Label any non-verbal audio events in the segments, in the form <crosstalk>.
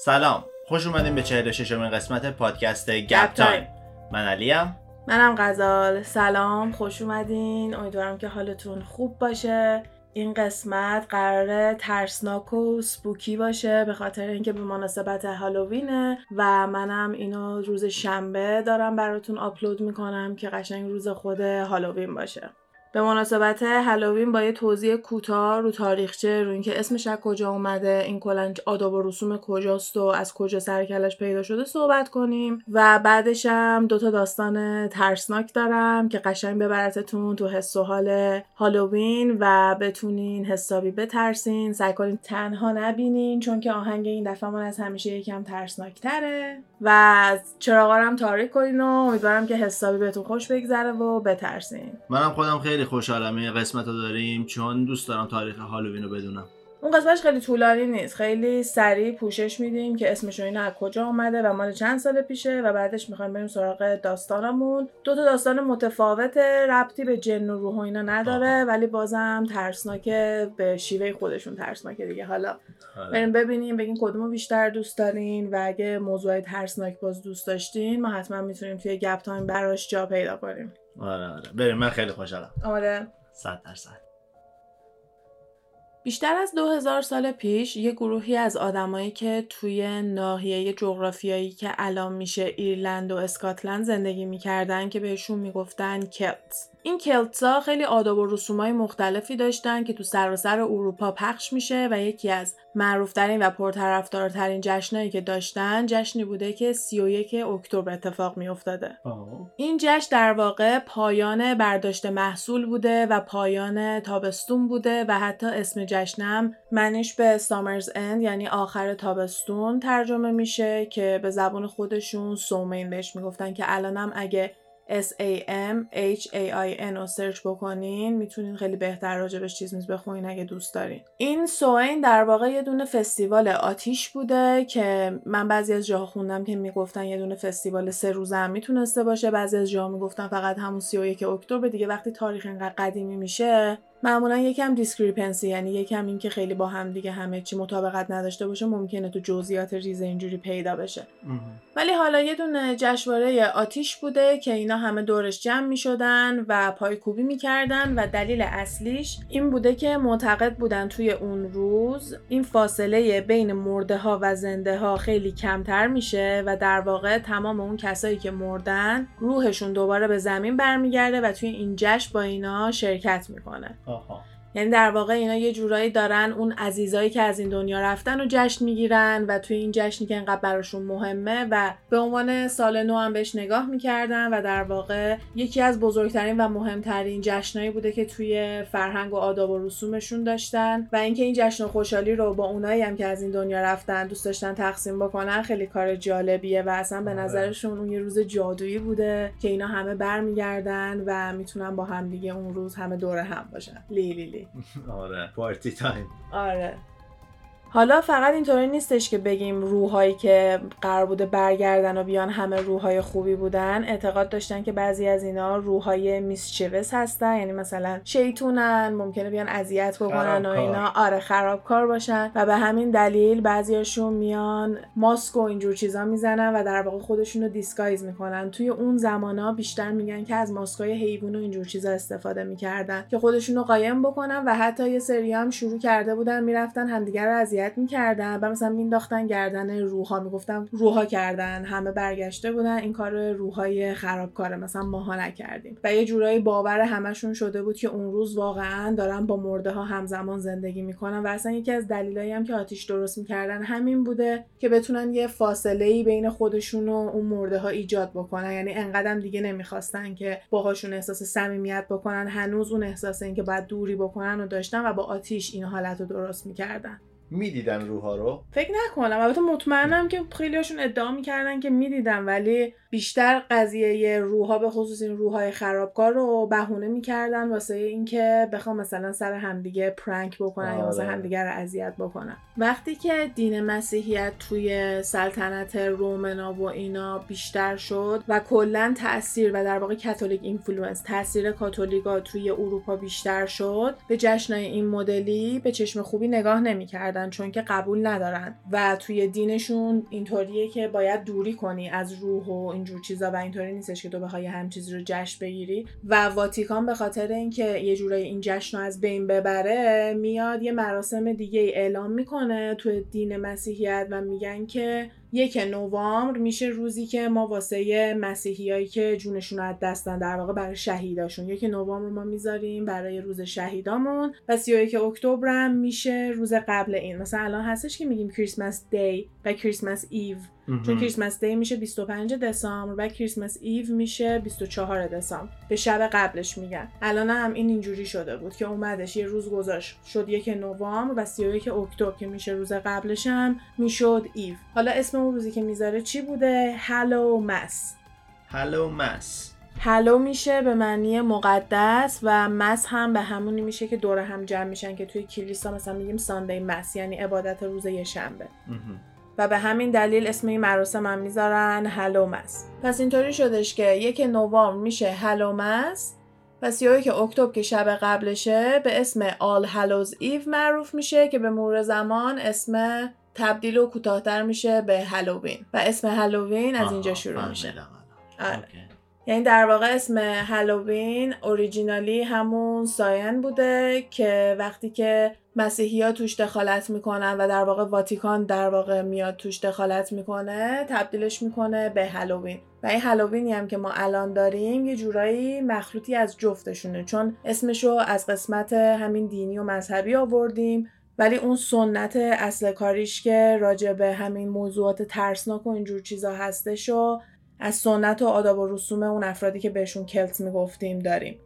سلام خوش اومدین به 46 امین قسمت پادکست گپ تایم. من علیم. منم غزال. سلام خوش اومدین. امیدوارم که حالتون خوب باشه. این قسمت قراره ترسناک و spooky باشه به خاطر اینکه به مناسبت هالووینه و منم اینو روز شنبه دارم براتون آپلود می‌کنم که قشنگ روز خود هالووین باشه. به مناسبت هالووین با یه توضیح کوتاه رو تاریخچه رو اینکه اسمش از کجا اومده این کلا آداب و رسوم کجاست و از کجا سروکلش پیدا شده صحبت کنیم. و بعدش هم دوتا داستان ترسناک دارم که قشنگ ببرتتون تو حس و حال هالووین و بتونین حسابی بترسین. سعی کنین تنها نبینین چون که آهنگ این دفعه من از همیشه یکم ترسناک تره و چراغا هم تاریک کنین و امیدوارم که حسابی بهتون خوش بگذره و بترسین. منم خودم خیلی خوشحالم این قسمت رو داریم. چون دوست دارم تاریخ هالووین رو بدونم. اون قسمتش خیلی طولانی نیست. خیلی سریع پوشش میدیم که اسمش اینا از کجا اومده و مال چند سال پیشه و بعدش می‌خوایم بریم سراغ داستانمون. دو تا داستان متفاوت ربطی به جن و روح و اینا نداره ولی بازم ترسناکه به شیوه خودشون ترسناکه دیگه. حالا بریم ببینیم بگین کدومو بیشتر دوست دارین و اگه موضوع ترسناک باز دوست داشتین ما حتما می‌تونیم توی گپ تایم براش جا پیدا کنیم. آره آره. بریم من خیلی خوشحالم. آماده؟ صد درصد. بیشتر از 2000 سال پیش یه گروهی از آدمایی که توی ناحیه جغرافیایی که الان میشه ایرلند و اسکاتلند زندگی می‌کردن که بهشون می‌گفتن Celts. این Celts ا خیلی آداب و رسومای مختلفی داشتن که تو سراسر اروپا پخش میشه و یکی از معروفترین و پرطرفدارترین جشنایی که داشتن جشنی بوده که 31 اکتبر اتفاق میافتاده. این جشن در واقع پایان برداشت محصول بوده و پایان تابستون بوده و حتی اسم جشنم معنیش به summer's end یعنی آخر تابستون ترجمه میشه که به زبان خودشون Samhain بهش می‌گفتن که الانم اگه S A M H A I N رو سرچ بکنین می‌تونین خیلی بهتر راجبش چیز میز بخونین اگه دوست دارین. این Samhain در واقع یه دونه فستیوال آتیش بوده که من بعضی از جاها خوندم که می‌گفتن یه دونه فستیوال سه روزه هم می‌تونسته باشه. بعضی از جاها می‌گفتن فقط همون 31 اکتبر دیگه وقتی تاریخ اینقدر قدیمی میشه معمولا یکم discrepancy یعنی یکم این که خیلی با هم دیگه همه چی مطابقت نداشته باشه ممکنه تو جزئیات ریز اینجوری پیدا بشه. ولی حالا یه دونه جشنواره آتیش بوده که اینا همه دورش جمع می شدن و پایکوبی می‌کردن و دلیل اصلیش این بوده که معتقد بودن توی اون روز این فاصله بین مرده ها و زنده ها خیلی کمتر میشه و در واقع تمام اون کسایی که مردن روحشون دوباره به زمین برمیگرده و توی این جشن با اینا شرکت می‌کنه. آها یعنی در واقع اینا یه جورایی دارن اون عزیزایی که از این دنیا رفتن و جشن می‌گیرن و توی این جشنی که انقدر براشون مهمه و به عنوان سال نو هم بهش نگاه می‌کردن و در واقع یکی از بزرگترین و مهمترین جشنایی بوده که توی فرهنگ و آداب و رسومشون داشتن و اینکه این جشن و خوشحالی رو با اونایی هم که از این دنیا رفتن دوست داشتن تقسیم بکنن خیلی کار جالبیه و اصلا به نظرشون اون یه روز جادویی بوده که اینا همه برمیگردن و می‌تونن با هم دیگه اون روز همه دور هم باشن لی لی لی. آره party time آره حالا فقط اینطوری نیستش که بگیم روحایی که قرار بوده برگردن و بیان همه روحای خوبی بودن. اعتقاد داشتن که بعضی از اینا روحای mischievous هستن. یعنی مثلا شیطونن ممکنه بیان اذیت بکنن و اینا. آره خرابکار باشن. و به همین دلیل بعضیاشون میان ماسک و اینجور چیزا می‌زنن و در واقع خودشون رو disguise می‌کنن. توی اون زمانا بیشتر میگن که از ماسکای حیوان و اینجور چیزا استفاده می‌کردن که خودشون رو قایم بکنن و حتی یه سری هم شروع کرده بودن می‌رفتن همدیگه رو اذیت می‌کردن و مثلا مینداختن گردن روحا می‌گفتن روحا کردن همه برگشته بودن این کار روحای خرابکاره مثلا ماها نکردیم. و یه جورایی باور همشون شده بود که اون روز واقعا دارن با مرده ها همزمان زندگی می‌کنن و اصلا یکی از دلایلی هم که آتیش درست می‌کردن همین بوده که بتونن یه فاصله ای بین خودشون و اون مرده ها ایجاد بکنن. یعنی انقدرم دیگه نمی‌خواستن که باهاشون احساس صمیمیت بکنن. هنوز اون احساس این که باید دوری بکنن و داشتن و با آتیش این حالت رو درست می‌کردن. می‌دیدن روحا رو؟ فکر نکنم. البته مطمئنم که خیلی هاشون ادعا می‌کردن که می‌دیدن ولی بیشتر قضیه روحا به خصوص این روحای خرابکار رو بهونه می‌کردن واسه اینکه بخوام مثلا سر همدیگه پرانک بکنن یا مثلا آره. همدیگه رو اذیت بکنن. وقتی که دین مسیحیت توی سلطنت رومنا و اینا بیشتر شد و کلا تاثیر و در واقع Catholic influence تاثیر کاتولیکا توی اروپا بیشتر شد به جشنای این مدلی به چشم خوبی نگاه نمی‌کردن. نمی‌کردن چون که قبول ندارن. و توی دینشون اینطوریه که باید دوری کنی از روح و اینجور چیزا و اینطوری نیستش که تو بخوای هم چیزی رو جشن بگیری. و واتیکان به خاطر اینکه یه جورایی این جشن رو از بین ببره میاد یه مراسم دیگه اعلام می‌کنه توی دین مسیحیت و میگن که یک نوامبر میشه روزی که ما واسه مسیحیایی که جونشون از دست دادن در واقع برای شهیداشون. یک نوامبر ما می‌ذاریم برای روز شهیدامون و 31 اکتبر هم میشه روز قبل این. مثلا الان هستش که میگیم Christmas Day و Christmas Eve. چون Christmas Day میشه 25 دسامبر و Christmas Eve میشه 24 دسامبر. به شب قبلش میگن. الان هم این اینجوری شده بود که اومدش یه روز گذاشت. شد یک نوامبر و 31 اکتبر که میشه روز قبلش هم می‌شد ایو. حالا اسم اون روزی که می‌ذاره چی بوده؟ هلو مس هلو مس هلو میشه به معنی مقدس و mass هم به همونی میشه که دور هم جمع میشن که توی کلیسا مثلا میگیم Sunday mass یعنی عبادت روز یه شنبه و به همین دلیل اسم این مراسم هم می‌ذارن Hallowmas. پس اینطوری شدش که یک نوامبر میشه Hallowmas و 31 اکتبر که شب قبلشه به اسم All Hallows' Eve معروف میشه که به مرور زمان اسم تبدیل و کوتاهتر میشه به هالووین و اسم هالووین از اینجا شروع میشه. آره. یعنی در واقع اسم هالووین originally همون Samhain بوده که وقتی که مسیحی ها توش دخالت می‌کنن و در واقع واتیکان در واقع میاد توش دخالت می‌کنه تبدیلش می‌کنه به هالووین. و این هالووینی هم که ما الان داریم یه جورایی مخلوطی از جفتشونه. چون اسمشو از قسمت همین دینی و مذهبی آوردیم ولی اون سنت اصل کاریش که راجع به همین موضوعات ترسناک و اینجور چیزا هستش و از سنت و آداب و رسوم اون افرادی که بهشون کلت می‌گفتیم داریم.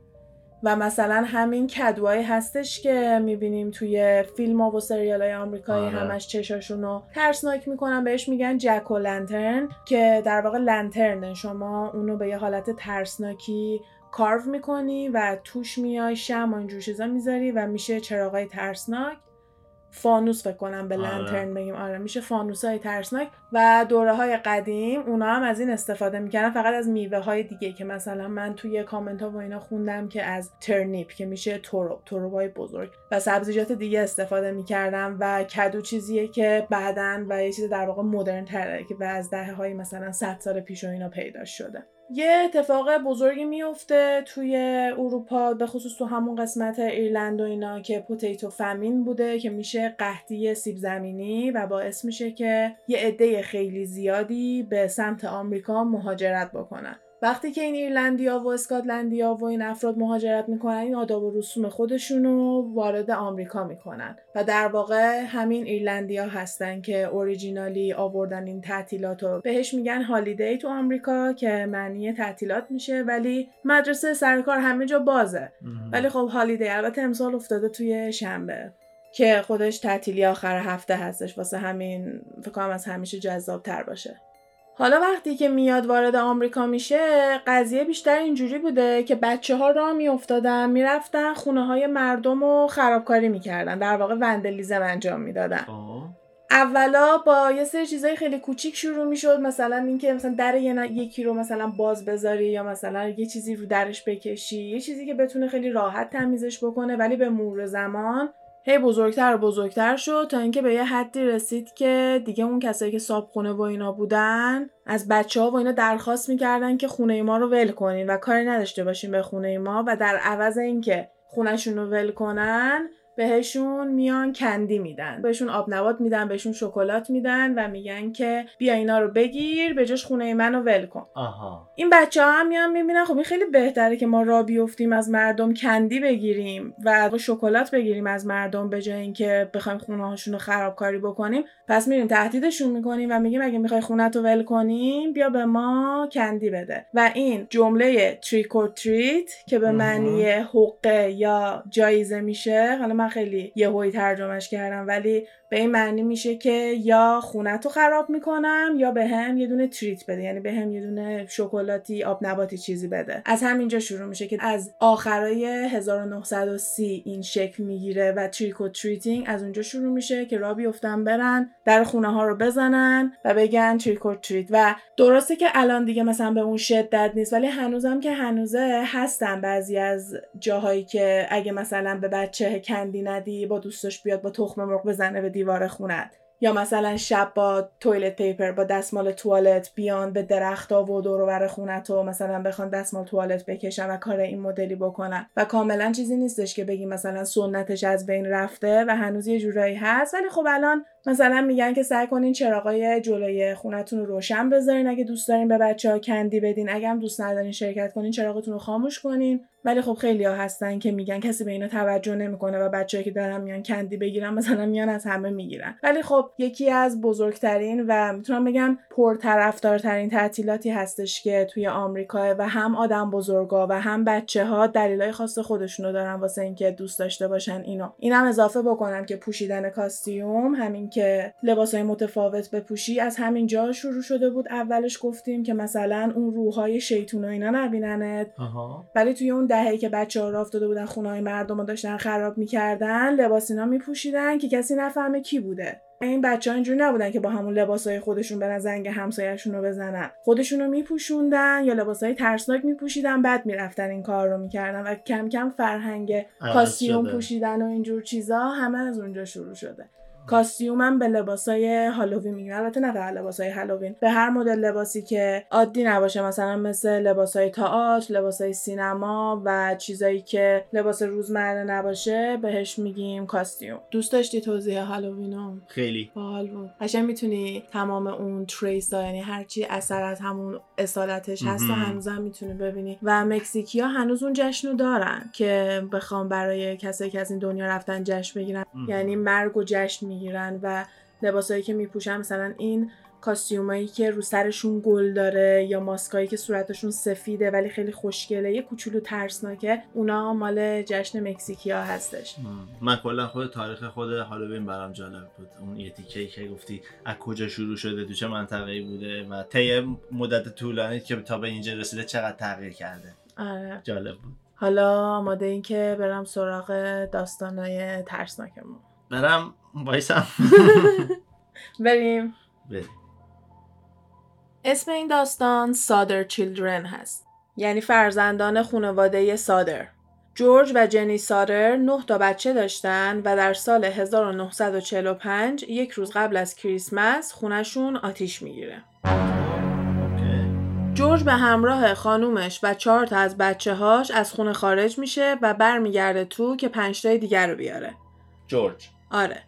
و مثلا همین کدوایی هستش که می‌بینیم توی فیلم ها و سریال های آمریکایی آره. همش چشاشون رو ترسناک می‌کنن. بهش میگن جک و لنترن که در واقع لنترن شما اونو به یه حالت ترسناکی carve می‌کنی و توش میای شم و اینجور چیزا می‌ذاری و میشه چراغای ترسناک. فانوس فکر کنم به آره. lantern بگیم آره میشه فانوس های ترسناک و دوره های قدیم اونا هم از این استفاده می‌کردن فقط از میوه های دیگه که مثلا من توی کامنت ها و اینا خوندم که از turnip که میشه تورو تورو های بزرگ و سبزیجات دیگه استفاده می‌کردم و کدو چیزیه که بعدا و یه چیز در واقع مدرن تره که و از دهه های مثلا 100 سال پیش و اینا پیدا شده یه اتفاق بزرگی میفته توی اروپا به خصوص تو همون قسمت ایرلند و اینا که potato famine بوده که میشه قحطی سیب زمینی و باعث میشه که یه عده خیلی زیادی به سمت آمریکا مهاجرت بکنن. وقتی که این ایرلندیا و اسکاتلندیا و این افراد مهاجرت می‌کنن این آداب و رسوم خودشون رو وارد آمریکا می‌کنن. و در واقع همین ایرلندیا هستن که originally آوردن این تعطیلات رو بهش میگن holiday تو آمریکا که معنی تعطیلات میشه ولی مدرسه سرکار همه جا بازه. ولی خب هالیدی البته امسال افتاده توی شنبه که خودش تعطیلی آخر هفته هستش. واسه همین فکر کنم از همیشه جذاب تر باشه. حالا وقتی که میاد وارد آمریکا میشه قضیه بیشتر اینجوری بوده که بچه ها را میافتادن می‌رفتن خونه های مردم رو خرابکاری می‌کردن در واقع وندلیزم انجام می‌دادن. اولا با یه سری چیزای خیلی کوچیک شروع می‌شد مثلا اینکه مثلا در یکی رو مثلا باز بذاری یا مثلا یه چیزی رو درش بکشی یه چیزی که بتونه خیلی راحت تمیزش بکنه ولی به مرور زمان هی بزرگتر و بزرگتر شد تا اینکه به یه حدی رسید که دیگه اون کسایی که صاحب خونه و اینا بودن از بچه ها و اینا درخواست می‌کردن که خونه ما رو ول کنین و کاری نداشته باشین به خونه ما و در عوض اینکه خونهشون رو ول کنن بهشون میان کندی میدن. بهشون آب نبات میدن بهشون شکلات میدن و میگن که بیا اینا رو بگیر به جاش خونه منو ول کن. آها. این بچه ها هم میان می‌بینن خب این خیلی بهتره که ما را بیفتیم از مردم کندی بگیریم و شکلات بگیریم از مردم به جای اینکه بخوایم خونه هاشون رو خرابکاری بکنیم. پس میریم تهدیدشون می‌کنیم و میگیم اگه می‌خوای خونه تو ول کنیم بیا به ما کندی بده. و این جمله تریک treat که به معنی حقه یا جایزه میشه حالا من خیلی یهویی ترجمهش کردم ولی به این معنی میشه که یا خونه تو خراب می‌کنم یا به هم یه دونه treat بده یعنی به هم یه دونه شکلاتی آب نباتی چیزی بده. از همینجا شروع میشه که از آخرای 1930 این شکل می‌گیره و trick or treating از اونجا شروع میشه که را بیفتن برن در خونه ها رو بزنن و بگن trick or treat. و درسته که الان دیگه مثلا به اون شدت نیست ولی هنوزم که هنوزه هستن بعضی از جاهایی که اگه مثلا به بچه candy candy ندی با دوستش بیاد با تخم مرغ بزنه به دیوار خونت. یا مثلا شب با toilet paper با دستمال توالت بیان به درختا و دور و خونت و مثلا بخوان دستمال توالت بکشن و کار این مدلی بکنن. و کاملا چیزی نیستش که بگی مثلا سنتش از بین رفته و هنوز یه جورایی هست. ولی خب الان مثلا میگن که سعی کنین چراغای جلوی خونتون رو روشن بذارین اگه دوست دارین به بچه ها کندی بدین اگه هم دوست ندارین شرکت کنین چراغتون رو خاموش کنین. ولی خب خیلی ها هستن که میگن کسی به اینا توجه نمی‌کنه و بچه‌ای که دارن میان کندی بگیرن مثلا میان از همه می‌گیرن. ولی خب یکی از بزرگترین و می‌تونم بگم پرطرفدارترین تعطیلاتی هستش که توی آمریکا و هم آدم بزرگا و هم بچه ها دلیلای خاص خودشونو دارن واسه اینکه دوست داشته باشن اینو. اینم اضافه بکنم که پوشیدن کاستیوم همین که لباسای متفاوت بپوشی از همین جا شروع شده بود. اولش گفتیم که مثلا اون روحای شیطون و اینا نبیننت. ولی توی اون دهه‌ای که بچه ها را افتاده بودن خونه های مردم رو داشتن خراب می‌کردن لباس اینا میپوشیدن که کسی نفهمه کی بوده. این بچه ها اینجوری نبودن که با همون لباس های خودشون برن زنگ همسایهشون رو بزنن. خودشون رو میپوشوندن یا لباس های ترسناک میپوشیدن بعد می‌رفتن این کار رو می‌کردن و کم کم فرهنگ کاستیوم پوشیدن و اینجور چیزا همه از اونجا شروع شده. کاستیومم به لباسای هالووین میگن. البته نه فقط لباسای هالووین به هر مدل لباسی که عادی نباشه مثلا مثل لباسای تئاتر لباسای سینما و چیزایی که لباس روزمره نباشه بهش میگیم کاستیوم. دوست داشتی توضیح هالووینو؟ خیلی. باحال بود. قشنگ می‌تونی تمام اون تریس یعنی هرچی اثر از همون اصالتش هست و هنوزم می‌تونی ببینی. و مکزیکیا هنوز اون جشنو دارن که بخوام برای کسایی که از این دنیا رفتن جشن بگیرن. یعنی مرگ و جشن می‌گیرن و لباسایی که میپوشن مثلا این کاستیومایی که رو سرشون گل داره یا ماسکایی که صورتشون سفیده ولی خیلی خوشگله یه کوچولو ترسناکه اونا مال جشن مکزیکیا هستش. من کلا خود تاریخ خود هالووین برام جالب بود. اون یه تیکه که گفتی از کجا شروع شده تو چه منطقه‌ای بوده و طی مدت طولانی که تا به اینجا رسیده چقدر تغییر کرده. آره. جالب بود. حالا آماده این که برم سراغ داستانای ترسناکمون. برم وایسم. <laughs> بریم. بریم. اسم این داستان سادر چیلدرن هست. یعنی فرزندان خانواده سادر جورج و جنی سادر نه تا بچه داشتن و در سال 1945 یک روز قبل از کریسمس خونشون آتیش می‌گیره. جورج به همراه خانومش و چهار تا از بچه هاش از خونه خارج میشه و برمیگرده تو که پنج تای دیگر رو بیاره. جورج. آره.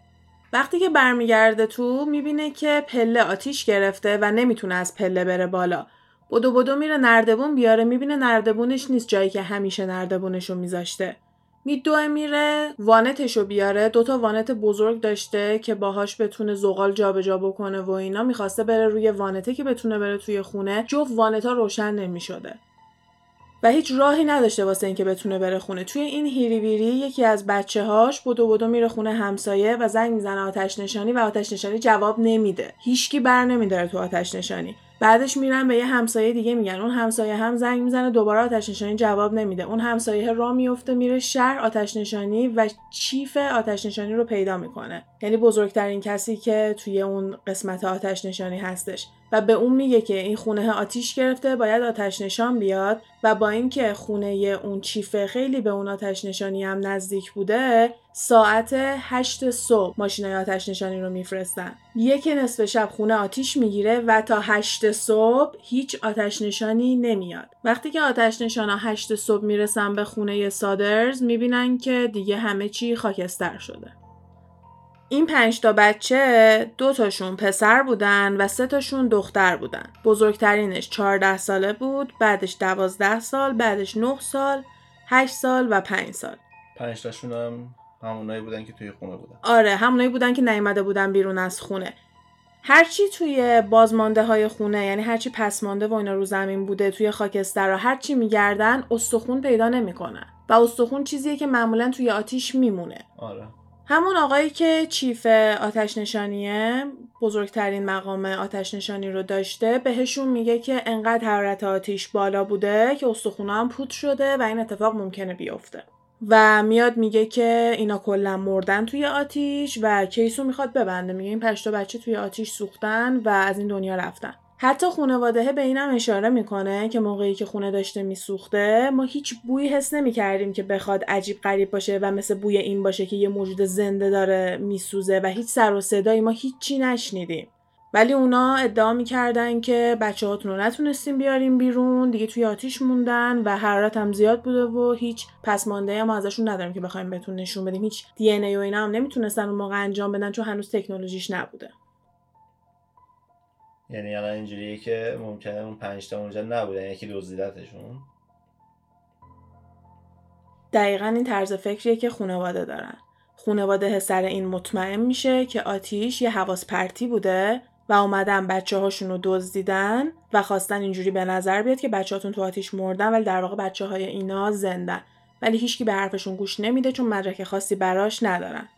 وقتی که برمیگرده تو می‌بینه که پله آتیش گرفته و نمی‌تونه از پله بره بالا. بدو بدو میره نردبون بیاره می‌بینه نردبونش نیست جایی که همیشه نردبونش رو میذاشته. میدوه میره وانتشو بیاره دوتا وانت بزرگ داشته که باهاش بتونه زغال جابجا بکنه و اینا می‌خواسته بره روی وانته که بتونه بره توی خونه جفت وانتا روشن نمی‌شده و هیچ راهی نداشته واسه اینکه بتونه بره خونه. توی این هیری ویری یکی از بچه هاش بدو بدو میره خونه همسایه و زنگ می‌زنه آتش نشانی و آتش نشانی جواب نمیده. هیچکی بر نمیداره تو آتش نشانی. بعدش میرن به یه همسایه دیگه میگن. اون همسایه هم زنگ می‌زنه دوباره آتش نشانی جواب نمیده. اون همسایه را میفته میره شهر آتش نشانی و چیف آتش نشانی رو پیدا می‌کنه. یعنی بزرگترین کسی که توی اون قسمت آتش نشانی هستش. و به اون میگه که این خونه آتیش گرفته باید آتش نشان بیاد. و با اینکه خونه اون چیفه خیلی به اون آتش نشانی هم نزدیک بوده ساعت هشت صبح ماشینای آتش نشانی رو میفرستن. یک نصف شب خونه آتیش می‌گیره و تا هشت صبح هیچ آتش نشانی نمیاد. وقتی که آتش نشانا هشت صبح می‌رسن به خونه سادرز می‌بینن که دیگه همه چی خاکستر شده. این پنج تا بچه دو تاشون پسر بودن و سه تاشون دختر بودن. بزرگترینش 14 ساله بود، بعدش 12 سال، بعدش 9 سال، 8 سال و 5 سال. پنج تاشون هم همونایی بودن که توی خونه بودن. آره، همونایی بودن که نیامده بودن بیرون از خونه. هرچی توی بازمانده های خونه یعنی هرچی پسمانده و اینا رو زمین بوده توی خاکستر و هرچی میگردن استخون پیدا نمی‌کنن و استخون چیزیه که معمولا توی آتیش میمونه آره همون آقایی که چیف آتش نشانیه بزرگترین مقام آتش نشانی رو داشته بهشون میگه که انقدر حرارت آتیش بالا بوده که استخونه هم پوت شده و این اتفاق ممکنه بیفته. و میاد میگه که اینا کلا مردن توی آتیش و کیسو می‌خواد ببنده. میگه این پشتا بچه توی آتیش سوختن و از این دنیا رفتن. حتی خانواده به اینم اشاره می‌کنه که موقعی که خونه داشته میسوخته ما هیچ بویی حس نمی‌کردیم که بخواد عجیب غریب باشه و مثل بوی این باشه که یه موجود زنده داره میسوزه و هیچ سر و صدایی ما هیچی نشنیدیم. ولی اونا ادعا می‌کردن که بچه هاتون رو نتونستیم بیاریم بیرون دیگه توی آتیش موندن و حرارت هم زیاد بوده و هیچ پس مانده ما ازشون نداریم که بخوایم بهتون نشون بدیم. هیچ دی ای و اینا هم نمی‌تونستن اون موقع انجام بدن چون هنوز تکنولوژیش نبوده. یعنی الان اینجوریه که ممکنه اون پنج تا اونجا نبودن یکی دزدیدتشون دقیقا این طرز فکریه که خانواده دارن. خانواده سر این مطمئن میشه که آتیش یه حواس پرتی بوده و اومدن بچه هاشون رو دزدیدن و خواستن اینجوری به نظر بیاد که بچه هاتون تو آتیش مردن ولی در واقع بچه های اینا زندن. ولی هیچکی به حرفشون گوش نمیده چون مدرک خاصی براش ندارن.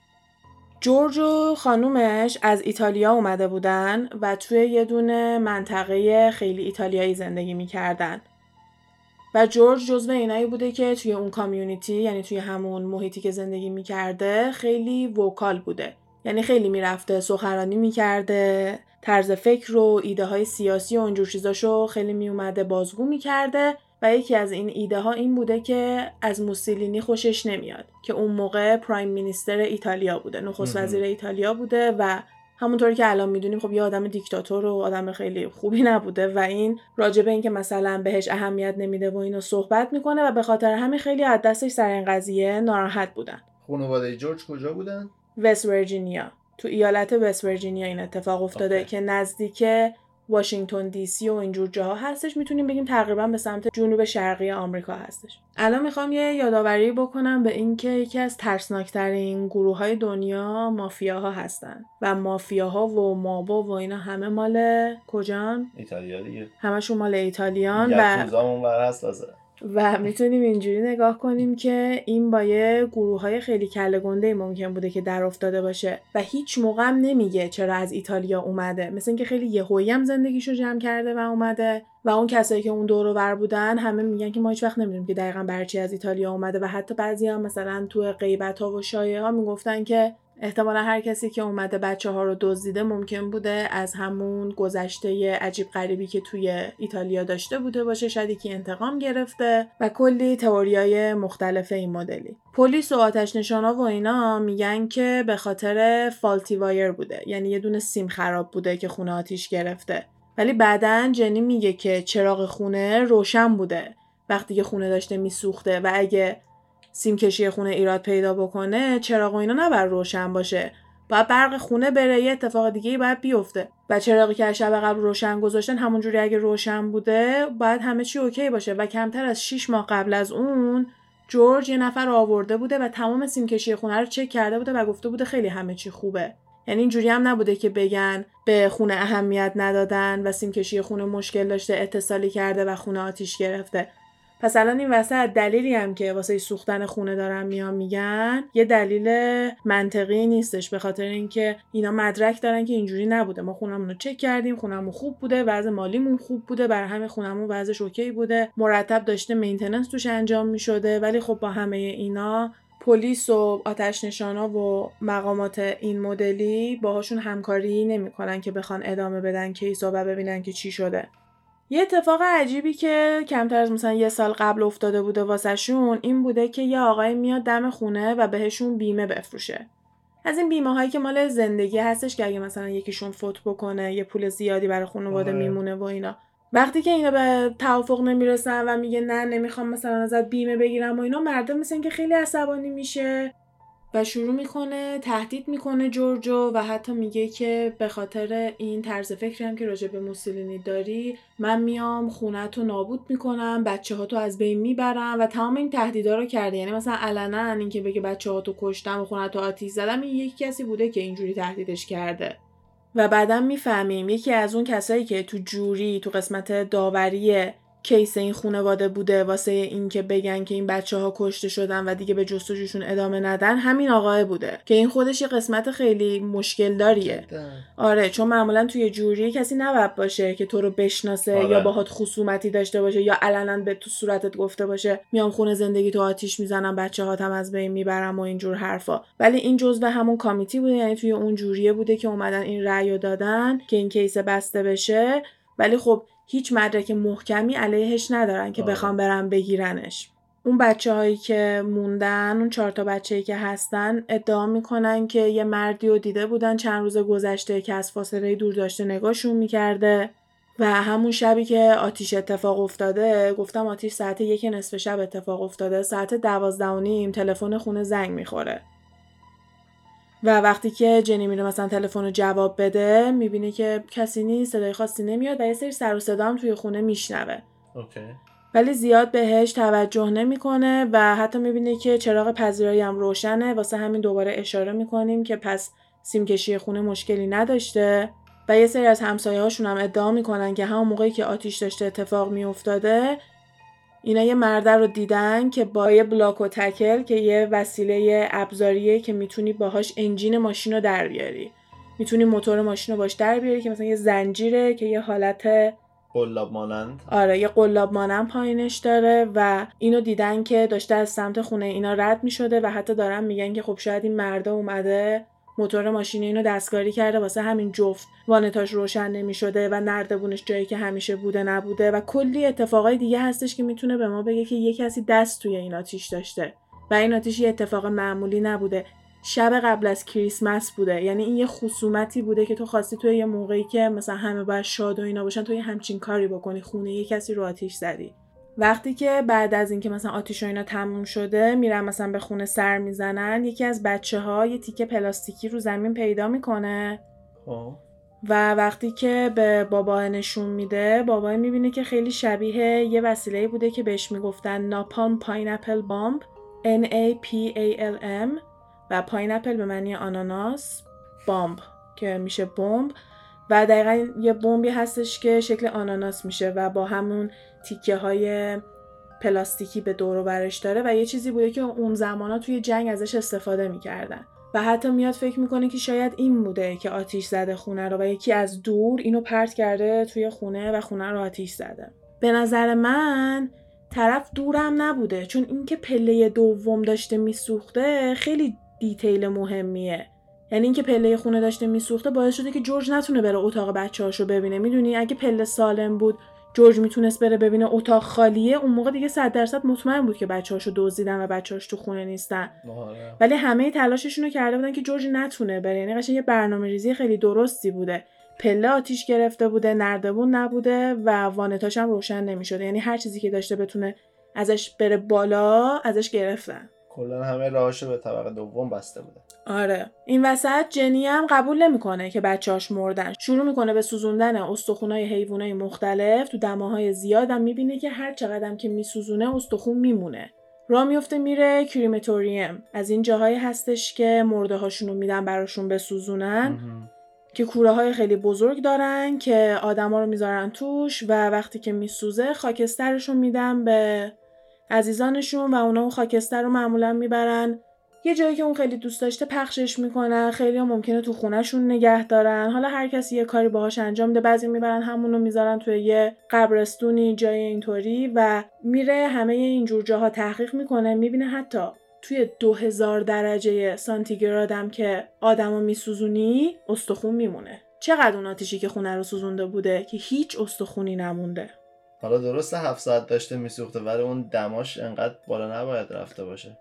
جورج و خانومش از ایتالیا اومده بودن و توی یه دونه منطقه خیلی ایتالیایی زندگی می‌کردن. و جورج جزو اینایی بوده که توی اون کامیونیتی یعنی توی همون محیطی که زندگی می‌کرده خیلی وکال بوده. یعنی خیلی می‌رفته سخنرانی می‌کرده طرز فکر و ایده های سیاسی و اونجور چیزاشو خیلی میومده بازگو می‌کرده. و یکی از این ایده ها این بوده که از موسولینی خوشش نمیاد که اون موقع پرایم مینیستر ایتالیا بوده نخست وزیر ایتالیا بوده و همونطوری که الان می‌دونیم خب یه آدم دیکتاتور و آدم خیلی خوبی نبوده و این راجبه اینکه مثلا بهش اهمیت نمیده و اینو صحبت می‌کنه و به خاطر همین خیلی از دستش سر این قضیه ناراحت بودن. خانواده جورج کجا بودن؟ وست ورجینیا. تو ایالت وست ورجینیا این اتفاق افتاده که نزدیک واشنگتن دی سی و اینجور جاها هستش می‌تونیم بگیم تقریبا به سمت جنوب شرقی آمریکا هستش. الان می‌خوام یه یادآوری بکنم به اینکه یکی از ترسناکترین گروه های دنیا مافیاها هستن. و مافیاها و مابا و اینا همه مال کجان؟ ایتالیا دیگه. همشون مال ایتالیان و و می‌تونیم اینجوری نگاه کنیم که این با یه گروه های خیلی کله گنده ممکن بوده که در افتاده باشه و هیچ موقع هم نمیگه چرا از ایتالیا اومده. مثل اینکه خیلی یهویی هم زندگیشو جمع کرده و اومده و اون کسایی که اون دور بر بودن همه میگن که ما هیچ وقت نمی‌دونیم که دقیقا برچی از ایتالیا اومده و حتی بعضی هم مثلا تو غیبت ها و شایعه ها می‌گفتن که احتمالا هر کسی که اومده بچه ها رو دزدیده ممکن بوده از همون گذشته عجیب غریبی که توی ایتالیا داشته بوده باشه شاید که انتقام گرفته و کلی تئوریای مختلف این مدلی. پلیس و آتش نشانا و اینا میگن که به خاطر فالتی وایر بوده. یعنی یه دونه سیم خراب بوده که خونه آتیش گرفته. ولی بعدا جنی میگه که چراغ خونه روشن بوده. وقتی که خونه داشته میسوخته و اگه سیم کشی خونه ایراد پیدا بکنه چراغ و اینا نباید روشن باشه. باید برق خونه بره یه اتفاق دیگه باید بیفته. و چراغی که شب قبل روشن گذاشتن همونجوری اگه روشن بوده باید همه چی اوکی باشه. و کمتر از 6 ماه قبل از اون جورج یه نفر آورده بوده و تمام سیم کشی خونه رو چک کرده بوده و گفته بوده خیلی همه چی خوبه. یعنی اینجوری هم نبوده که بگن به خونه اهمیت ندادن و سیم کشی خونه مشکل داشته اتصالی کرده و خونه آتیش گرفته. پس الان این وسط دلیلی هم که واسه سوختن خونه دارن میان میگن یه دلیل منطقی نیستش به خاطر اینکه اینا مدرک دارن که اینجوری نبوده. ما خونمون رو چک کردیم خونمون خوب بوده وضع مالیمون خوب بوده برای همه خونمون وضعش okay بوده. مرتب داشته maintenance توش انجام می‌شده ولی خب با همه اینا پلیس و آتش نشانا و مقامات این مدلی باهاشون همکاری نمی‌کنن که بخوان ادامه بدن کیس و ببینن که چی شده. یه اتفاق عجیبی که کمتر از مثلا یه سال قبل افتاده بوده واسهشون این بوده که یه آقای میاد دم خونه و بهشون بیمه بفروشه. از این بیمه هایی که مال زندگی هستش که اگه مثلا یکیشون فوت بکنه یه پول زیادی برای خانواده آره. میمونه و اینا. وقتی که اینا به توافق نمی‌رسن و میگه نه نمی‌خوام مثلا ازت بیمه بگیرم و اینا مردم مثل که خیلی عصبانی میشه. و شروع می‌کنه تهدید می‌کنه جورجو و حتی میگه که به خاطر این طرز فکری هم که راجع به موسولینی داری من میام خونت رو نابود می‌کنم بچه ها تو از بین می‌برم و تمام این تهدیدا رو کرده. یعنی مثلا علنا اینکه بگه بچه ها تو کشتم و خونت رو آتیش زدم این یکی کسی بوده که اینجوری تهدیدش کرده. و بعدا می‌فهمیم یکی از اون کسایی که تو جوری تو قسمت داوری کیس این خانواده بوده واسه اینکه بگن که این بچه ها کشته شدن و دیگه به جستجوشون ادامه ندن همین آقای بوده. که این خودش یه قسمت خیلی مشکل داریه آره چون معمولا توی جوری کسی نباید باشه که تو رو بشناسه آره. یا باهات خصومتی داشته باشه یا علنا به تو صورتت گفته باشه میام خونه زندگی تو آتیش می‌زنم بچه هاتم از بین می‌برم و اینجور حرفا. ولی این جزء همون کامیتی بوده یعنی توی اون جوریه بوده که اومدن این رأی دادن که این کیس بسته بشه. ولی خب هیچ مدرک محکمی علیهش ندارن که آره. بخوام برن بگیرنش اون بچه هایی که موندن اون چهار تا بچه که هستن ادعا می‌کنن که یه مردی رو دیده بودن چند روز گذشته که از فاصله دور داشته نگاهشون می‌کرده و همون شبی که آتیش اتفاق افتاده گفتم آتیش ساعت یک نصف شب اتفاق افتاده ساعت دوازده و نیم تلفن خونه زنگ می‌خوره و وقتی که جنی میره مثلا تلفن رو جواب بده می‌بینه که کسی نیست صدای خاصی نمیاد و یه سری سر و صدا هم توی خونه میشنوه. اوکی. ولی زیاد بهش توجه نمی‌کنه و حتی می‌بینه که چراغ پذیرایی هم روشنه. واسه همین دوباره اشاره می‌کنیم که پس سیمکشی خونه مشکلی نداشته و یه سری از همسایه هاشون هم ادعا می‌کنن که همون موقعی که آتیش داشته اتفاق میافتاده اینا یه مرده رو دیدن که با یه بلاک و تکل که یه وسیله ابزاریه که می‌تونی باهاش انجین ماشین رو در بیاری. می‌تونی موتور ماشین رو باش در بیاری که مثلا یه زنجیره که یه حالت قلاب مانند. آره یه قلاب مانم پایینش داره و اینو دیدن که داشته از سمت خونه اینا رد می شده و حتی دارن میگن که خب شاید این مرده اومده موتور ماشین اینو دستکاری کرده واسه همین جفت وانتاش روشن نمی شده و نردبونش جایی که همیشه بوده نبوده و کلی اتفاقای دیگه هستش که می‌تونه به ما بگه که یه کسی دست توی این آتیش داشته. و این آتیش یه اتفاق معمولی نبوده. شب قبل از کریسمس بوده. یعنی این یه خصومتی بوده که تو خواستی توی یه موقعی که مثلا همه باید شاد و اینا باشن تو یه همچین کاری بکنی خونه یه کسی رو آتیش زدی. وقتی که بعد از اینکه مثلا آتیش و اینا تموم شده میرن مثلا به خونه سر می‌زنن یکی از بچه ها یه تیکه پلاستیکی رو زمین پیدا می‌کنه. خب. و وقتی که به بابا نشون میده بابا می‌بینه که خیلی شبیه یه وسیله بوده که بهش می‌گفتن napalm pineapple bomb N A P A L M و pineapple به معنی آناناس بامب که میشه بمب. و دقیقا یه بمبی هستش که شکل آناناس میشه و با همون تیکه های پلاستیکی به دور برش داره و یه چیزی بوده که اون زمانا توی جنگ ازش استفاده می‌کردن. و حتی میاد فکر می‌کنه که شاید این بوده که آتیش زده خونه رو و یکی از دور اینو پرت کرده توی خونه و خونه رو آتیش زده. به نظر من طرف دورم نبوده چون اینکه پله دوم داشته میسوخته خیلی دیتیل مهمیه. یعنی اینکه پله خونه داشته میسوخته باعث شده که جورج نتونه بره اتاق بچه‌هاشو ببینه. می‌دونی؟ اگه پله سالم بود جورج می‌تونست بره ببینه اتاق خالیه. اون موقع دیگه صد درصد مطمئن بود که بچه‌هاشو دزدیدن و بچه‌هاش تو خونه نیستن. آره. ولی همه تلاششون رو کرده بودن که جورج نتونه بره. یعنی قشنگ یه برنامه ریزی خیلی درستی بوده. پله آتیش گرفته بوده نردبون نبوده و وانتاش هم روشن نمی‌شده. یعنی هر چیزی که داشته بتونه ازش بره بالا ازش گرفتن. کلا همه راهاشو به طبقه دوم بسته بوده. آره. این وسط جنی هم قبول نمی‌کنه که بچه‌هاش مردن. شروع می‌کنه به سوزوندن استخونای حیوانای مختلف. تو دماهای زیادم می‌بینه که هر چقدرم که میسوزونه استخون میمونه. راه میفته میره کریمتوریم. از این جاهایی هستش که مرده هاشونو میدن براشون بسوزونن. که کوره های خیلی بزرگ دارن که آدما رو می‌ذارن توش و وقتی که میسوزه خاکسترشون میدن به عزیزانشون و اونا اون خاکستر رو معمولا می‌برن یه جایی که اون خیلی دوست داشته پخشش می‌کنن خیلی هم ممکنه تو خونهشون نگه دارن. حالا هر کسی یه کاری باهاش انجام ده بعضی می‌برن همونو می‌ذارن توی یه قبرستونی جای اینطوری و میره همه اینجور جاها تحقیق می‌کنه می‌بینه حتی توی 2000 درجه سانتیگرادم که آدمو میسوزونی استخون میمونه. چقدر اون آتیشی که خونه رو سوزونده بوده که هیچ استخونی نمونده. حالا درسته هفت ساعت داشته میسوخته ولی اون دماش انقدر بالا نباید رفته باشه.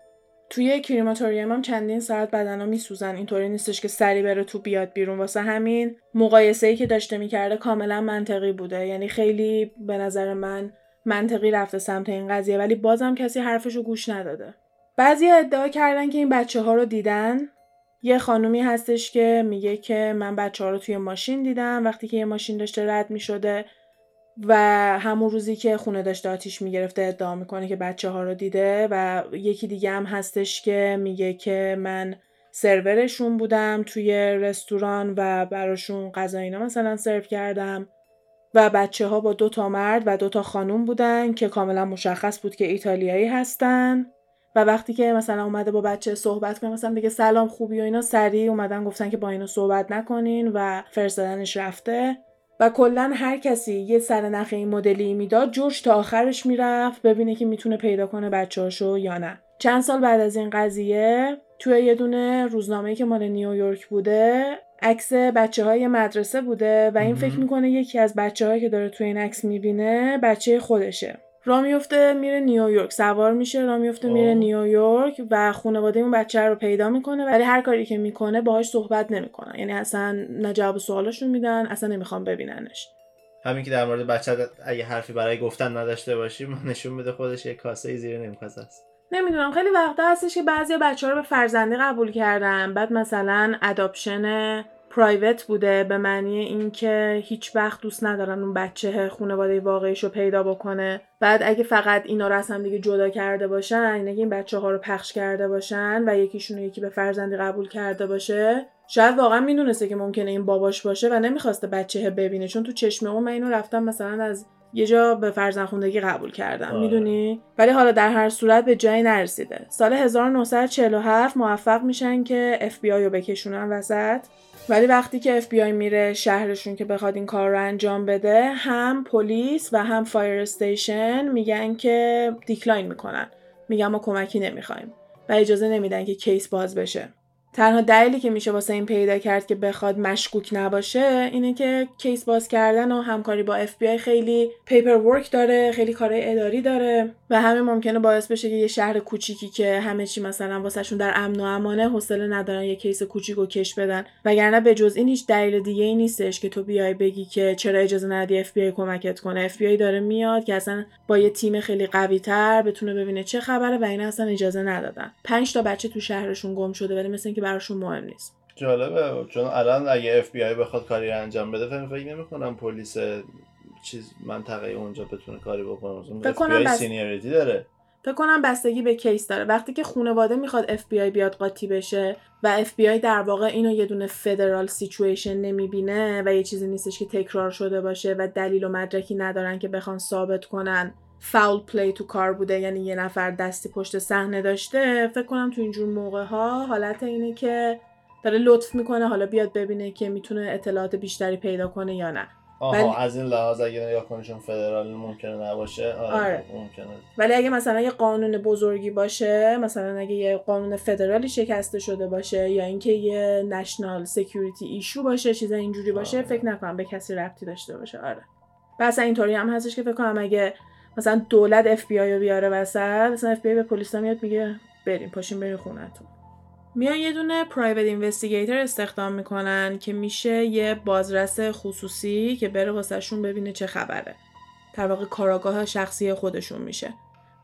توی کریماتوریوم هم چندین ساعت بدنا میسوزن. اینطوری نیستش که سری بره تو بیاد بیرون. واسه همین مقایسه ای که داشته می‌کرده کاملا منطقی بوده. یعنی خیلی به نظر من منطقی رفته سمت این قضیه. ولی بازم کسی حرفشو گوش نداده. بعضی ادعا کردن که این بچه ها رو دیدن. یه خانومی هستش که میگه که من بچه ها رو توی ماشین دیدم. وقتی که یه ماشین داشته رد می‌شده و همون روزی که خونه داشته آتیش می‌گرفته ادعا می‌کنه که بچه ها رو دیده و یکی دیگه هم هستش که میگه که من سرورشون بودم توی رستوران و براشون غذا اینا مثلا سرو کردم و بچه ها با دو تا مرد و دو تا خانوم بودن که کاملا مشخص بود که ایتالیایی هستن. و وقتی که مثلا اومده با بچه صحبت کنه مثلا بگه سلام خوبی و اینا سریع اومدن گفتن که با اینو صحبت نکنین و فرستادنش رفته. و کلا هر کسی یه سرنخ این مدلی می‌داد جورج تا آخرش می‌رفت ببینه که می‌تونه پیدا کنه بچه‌هاشو یا نه. چند سال بعد از این قضیه توی یه دونه روزنامه که مال نیویورک بوده عکس بچه های مدرسه بوده و این فکر می‌کنه یکی از بچه که داره توی این عکس می‌بینه بچه خودشه. را میفته میره نیویورک سوار میشه را میفته میره نیویورک و خانواده اون بچه رو پیدا می‌کنه. ولی هر کاری که می‌کنه باهاش صحبت نمی‌کنن. یعنی اصلا نه جواب سوالاشون میدن اصلا نمی‌خوام ببیننش. همین که در مورد بچه اگه حرفی برای گفتن نداشته باشیم <laughs> نشون میده خودش یه کاسه زیر نمی‌خواست است. نمی‌دونم. خیلی وقتا هستش که بعضی بچه ها رو به فرزندی قبول کردن. بعد مثلا اداپشن پرایوت بوده به معنی اینکه هیچ وقت دوست ندارن اون بچه خانواده واقعیش رو پیدا بکنه. بعد اگه فقط اینا رو از هم دیگه جدا کرده باشن اینه این بچه ها رو پخش کرده باشن و یکیشون یکی به فرزندی قبول کرده باشه شاید واقعا می‌دونسته که ممکنه این باباش باشه و نمی‌خواسته بچه ببینه. چون تو چشم اون من اینو رفتم مثلا از یه جا به فرزندخوندگی قبول کردم. آره. می‌دونی؟ ولی حالا در هر صورت به جایی نرسیده. سال 1947 موفق میشن که بی رو بکشونن وسط. ولی وقتی که بی میره شهرشون که بخواد این کار رو انجام بده هم پلیس و هم fire station میگن که decline می‌کنن. میگن ما کمکی نمی‌خوایم و اجازه نمیدن که case باز بشه. تنها دلیلی که میشه واسه این پیدا کرد که بخواد مشکوک نباشه اینه که case باز کردن و همکاری با اف بی خیلی paperwork داره خیلی کارهای اداری داره و همه ممکنه باعث بشه که یه شهر کوچیکی که همه چی مثلا واسهشون در امن و امانه حوصله ندارن یه case کوچیک و کش بدن. وگرنه به جز این هیچ دلیل دیگه ای نیستش که تو بیای بگی که چرا اجازه ندی اف بی کمکت کنه. اف بی داره میاد که اصلا با یه تیم خیلی قوی تر بتونه ببینه چه خبره و اینا اصلا اجازه ندادن. 5 تا بچه تو شهرشون گم شده ولی مثلا براشون مهم نیست. جالبه. چون الان اگه اف بی آی بخواد کاری انجام بده فکر نمی‌کنم پلیس چیز منطقه اونجا بتونه کاری بکنه. فکر کنم بس... seniority داره. فکر کنم بستگی به case داره. وقتی که خانواده می‌خواد اف بی آی بیاد قاطی بشه و اف بی آی در واقع اینو یه دونه federal situation نمی‌بینه و یه چیزی نیستش که تکرار شده باشه و دلیل و مدرکی ندارن که بخوان ثابت کنن. foul play تو کار بوده یعنی یه نفر دستی پشت صحنه داشته فکر کنم تو اینجور موقع ها حالت اینه که داره لطف می‌کنه حالا بیاد ببینه که می‌تونه اطلاعات بیشتری پیدا کنه یا نه آها از این لحاظ اگه نگاه فدرال ممکنه نباشه آره, آره. ممکنه ولی اگه مثلا یه قانون بزرگی باشه مثلا اگه یه قانون فدرالی شکسته شده باشه یا اینکه یه national security issue باشه چیز اینجوری باشه آره. فکر نکنم به کسی ربطی داشته باشه آره بس اینطوری هم هستش که فکر کنم اگه مثلا دولت اف بی آی رو بیاره وسط مثلا اف بی آی به پلیس میاد میگه بریم پاشین بریم خونتون میان یه دونه پرایوت اینوستیگیتور استخدام می‌کنن که میشه یه بازرس خصوصی که بره واسهشون ببینه چه خبره. در واقع کاراگاه شخصی خودشون میشه.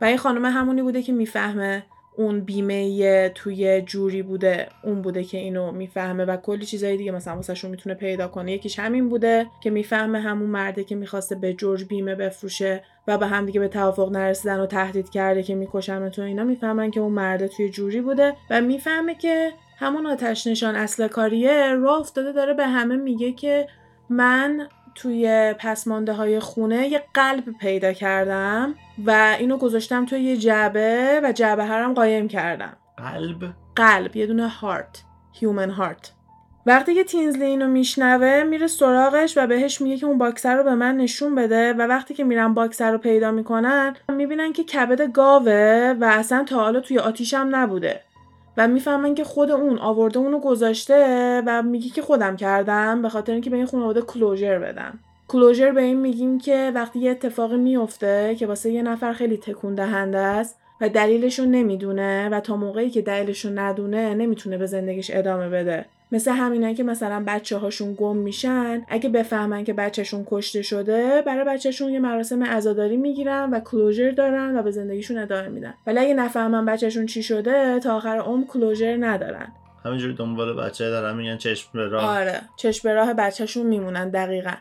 و این خانم همونی بوده که می‌فهمه اون بیمه توی جوری بوده اون بوده که اینو می‌فهمه و کلی چیزای دیگه مثلا واسهشون می‌تونه پیدا کنه. یکیش همین بوده که می‌فهمه همون مرده که می‌خواسته به جورج بیمه بفروشه و به هم دیگه به توافق نرسیدن و تهدید کرده که می‌کشن تو اینا می‌فهمن که اون مرده توی جوری بوده و می‌فهمه که همون آتش نشان اصل کاریه راه افتاده داره به همه میگه که من توی پسمانده های خونه یه قلب پیدا کردم و اینو گذاشتم توی یه جعبه و جعبه هرم قایم کردم قلب؟ قلب یه دونه هارت هیومن هارت وقتی که تینزلی اینو میشنوه میره سراغش و بهش میگه که اون باکسر رو به من نشون بده و وقتی که میرن باکسر رو پیدا می‌کنن می‌بینن که کبد گاوه و اصلا تا حالا توی آتیشم نبوده و می‌فهمن که خود اون آورده اونو گذاشته و میگه که خودم کردم به خاطر اینکه به این خانواده کلوژر بدم. کلوژر به این میگیم که وقتی یه اتفاقی میفته که واسه یه نفر خیلی تکون دهنده است و دلیلشون نمی‌دونه و تا موقعی که دلیلشون ندونه نمی‌تونه به زندگیش ادامه بده. مثل همینه که مثلا بچه هاشون گم میشن اگه بفهمن که بچهشون کشته شده برای بچهشون یه مراسم عزاداری می‌گیرن و کلوژر دارن و به زندگیشون ادامه میدن. ولی اگه نفهمن بچهشون چی شده تا آخر عمر کلوژر ندارن. همینجوری دنبال بچه دارن میگن چشم به راه. آره چشم به راه بچهشون میمونن دقیقا.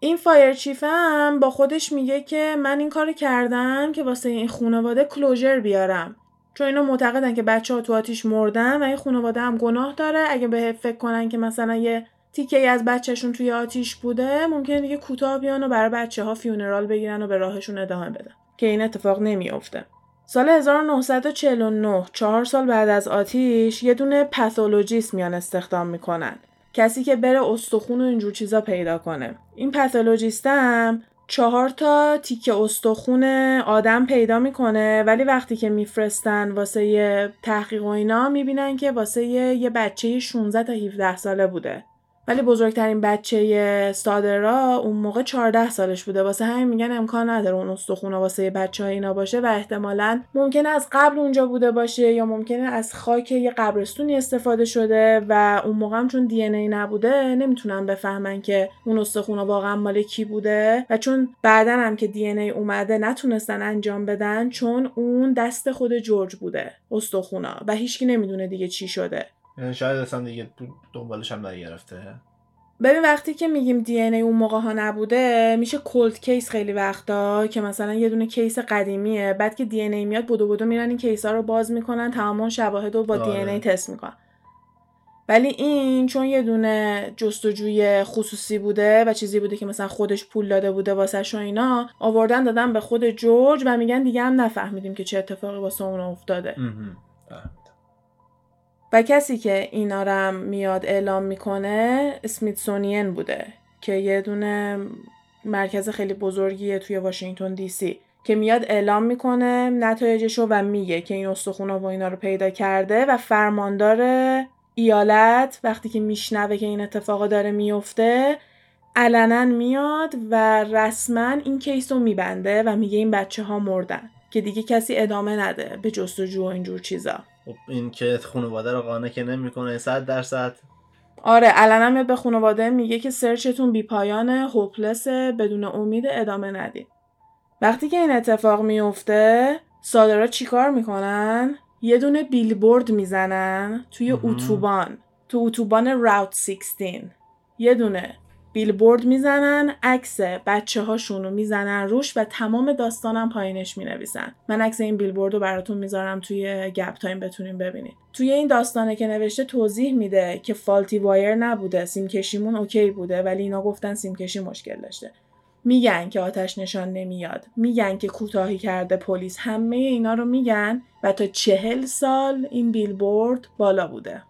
این fire chief هم با خودش میگه که من این کار کردم که واسه این خانواده closure بیارم. چون اینا معتقدن که بچه ها تو آتیش مردن و این خانواده هم گناه داره. اگه به فکر کنن که مثلا یه تیکه از بچهشون توی آتیش بوده ممکنه دیگه کوتاه بیان و برای بچه ها funeral بگیرن و به راهشون ادامه بدن. که این اتفاق نمیافته. سال 1949 چهار سال بعد از آتیش یه دونه پثولوژیست میان استخدام می‌کنن. کسی که بره استخون و اینجور چیزا پیدا کنه. این پثولوژیست هم چهار تا تیکه استخون آدم پیدا می‌کنه ولی وقتی که میفرستن واسه تحقیق و اینا می‌بینن که واسه یه, یه بچه 16 تا 17 ساله بوده. ولی بزرگترین بچه سادرا اون موقع 14 سالش بوده. واسه همین میگن امکان نداره اون استخونه واسه بچه های اینا باشه و احتمالا ممکنه از قبل اونجا بوده باشه یا ممکنه از خاک یه قبرستونی استفاده شده و اون موقع هم چون دی ای نبوده نمی‌تونن بفهمن که اون استخونه واقعا مال کی بوده و چون بعدا هم که DNA اومده نتونستن انجام بدن چون اون دست خود جورج بوده استخونا. و هیچکی نمی‌دونه دیگه چی شده. شاید اصلا دیگه دنبالش هم نگرفته. ببین وقتی که میگیم DNA اون موقع ها نبوده میشه cold case خیلی وقتا که مثلا یه دونه case قدیمیه. بعد که DNA میاد بودو بودو میرن این case ها رو باز می‌کنن تمام شواهد رو با DNA تست می‌کنن. ولی این چون یه دونه جستجوی خصوصی بوده و چیزی بوده که مثلا خودش پول داده بوده واسه و اینا آوردن دادن به خود جورج و میگن دیگه هم نفهمیدیم که چه اتفاقی واسه اون افتاده. و کسی که اینا رو میاد اعلام می‌کنه اسمیتسونین بوده که یه دونه مرکز خیلی بزرگیه توی واشنگتن دی سی که میاد اعلام می‌کنه نتایجشو و میگه که این استخونا و اینا رو پیدا کرده و فرماندار ایالت وقتی که میشنوه که این اتفاقا داره میفته علنا میاد و رسما این کیس رو میبنده و میگه این بچه ها مردن که دیگه کسی ادامه نده به جستجو و اینجور چیزا. خب این که خانواده رو قانع که نمی‌کنه 100 درصد. آره علنا میاد به خانواده میگه که search تون بی پایان hopeless بدون امید ادامه ندید وقتی که این اتفاق میفته سادرا چیکار می‌کنن؟ یه دونه بیلبورد می‌زنن توی اتوبان تو اتوبان Route 16 یه دونه. بیلبورد می‌زنن عکس بچه هاشون رو می‌زنن روش و تمام داستانم پایینش می‌نویسن. من عکس این بیلبورد رو براتون می‌ذارم توی گپ تایم بتونیم ببینید توی این داستانه که نوشته توضیح میده که faulty wire نبوده سیم کشیمون اوکی بوده ولی اینا گفتن سیم کشی مشکل داشته. میگن که آتش نشان نمیاد. میگن که کوتاهی کرده پلیس. همه اینا رو میگن و تا چهل سال این بیلبورد بالا بوده.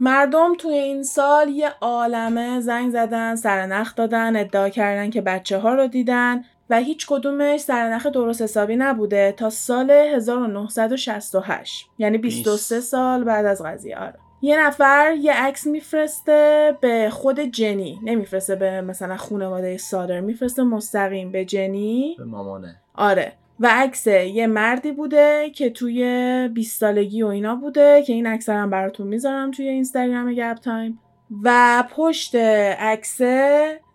مردم توی این سال یه عالمه زنگ زدن سرنخ دادن ادعا کردن که بچه ها رو دیدن و هیچ کدومش سرنخ درست حسابی نبوده تا سال 1968 یعنی 23 سال بعد از قضیه آره. یه نفر یه عکس میفرسته به خود جنی نمیفرسته به مثلا خانواده سادر میفرسته مستقیم به جنی. به مامانه. آره. و عکس یه مردی بوده که توی 20 سالگی و اینا بوده که این عکس هم براتون می‌ذارم توی اینستاگرام گپ تایم. و پشت عکس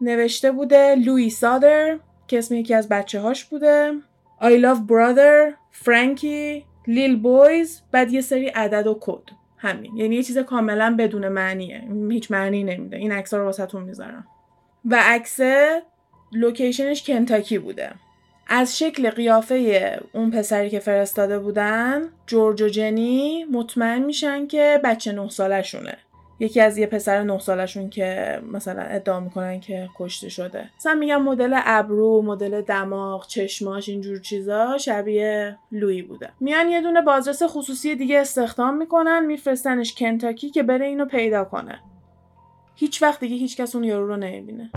نوشته بوده Louis Sodder که اسم یکی از بچه هاش بوده. I love brother Frankie lil boys بعد یه سری عدد و کد. همین. یعنی یه چیز کاملا بدون معنیه. هیچ معنی نمیده. این عکس رو واسهتون می‌ذارم. و عکس لوکیشنش کنتاکی بوده. از شکل قیافه اون پسری که فرستاده بودن جورج و جنی مطمئن میشن که بچه نه سالشونه. یکی از یه پسر نه سالشون که مثلا ادعا می‌کنن که کشته شده. مثلا میگم مدل ابرو مدل دماغ چشماش اینجور چیزا شبیه لوی بوده. میان یه دونه بازرس خصوصی دیگه استخدام می‌کنن میفرستنش کنتاکی که بره اینو پیدا کنه. هیچ وقت دیگه هیچ کس اون یارو رو نمی‌بینه.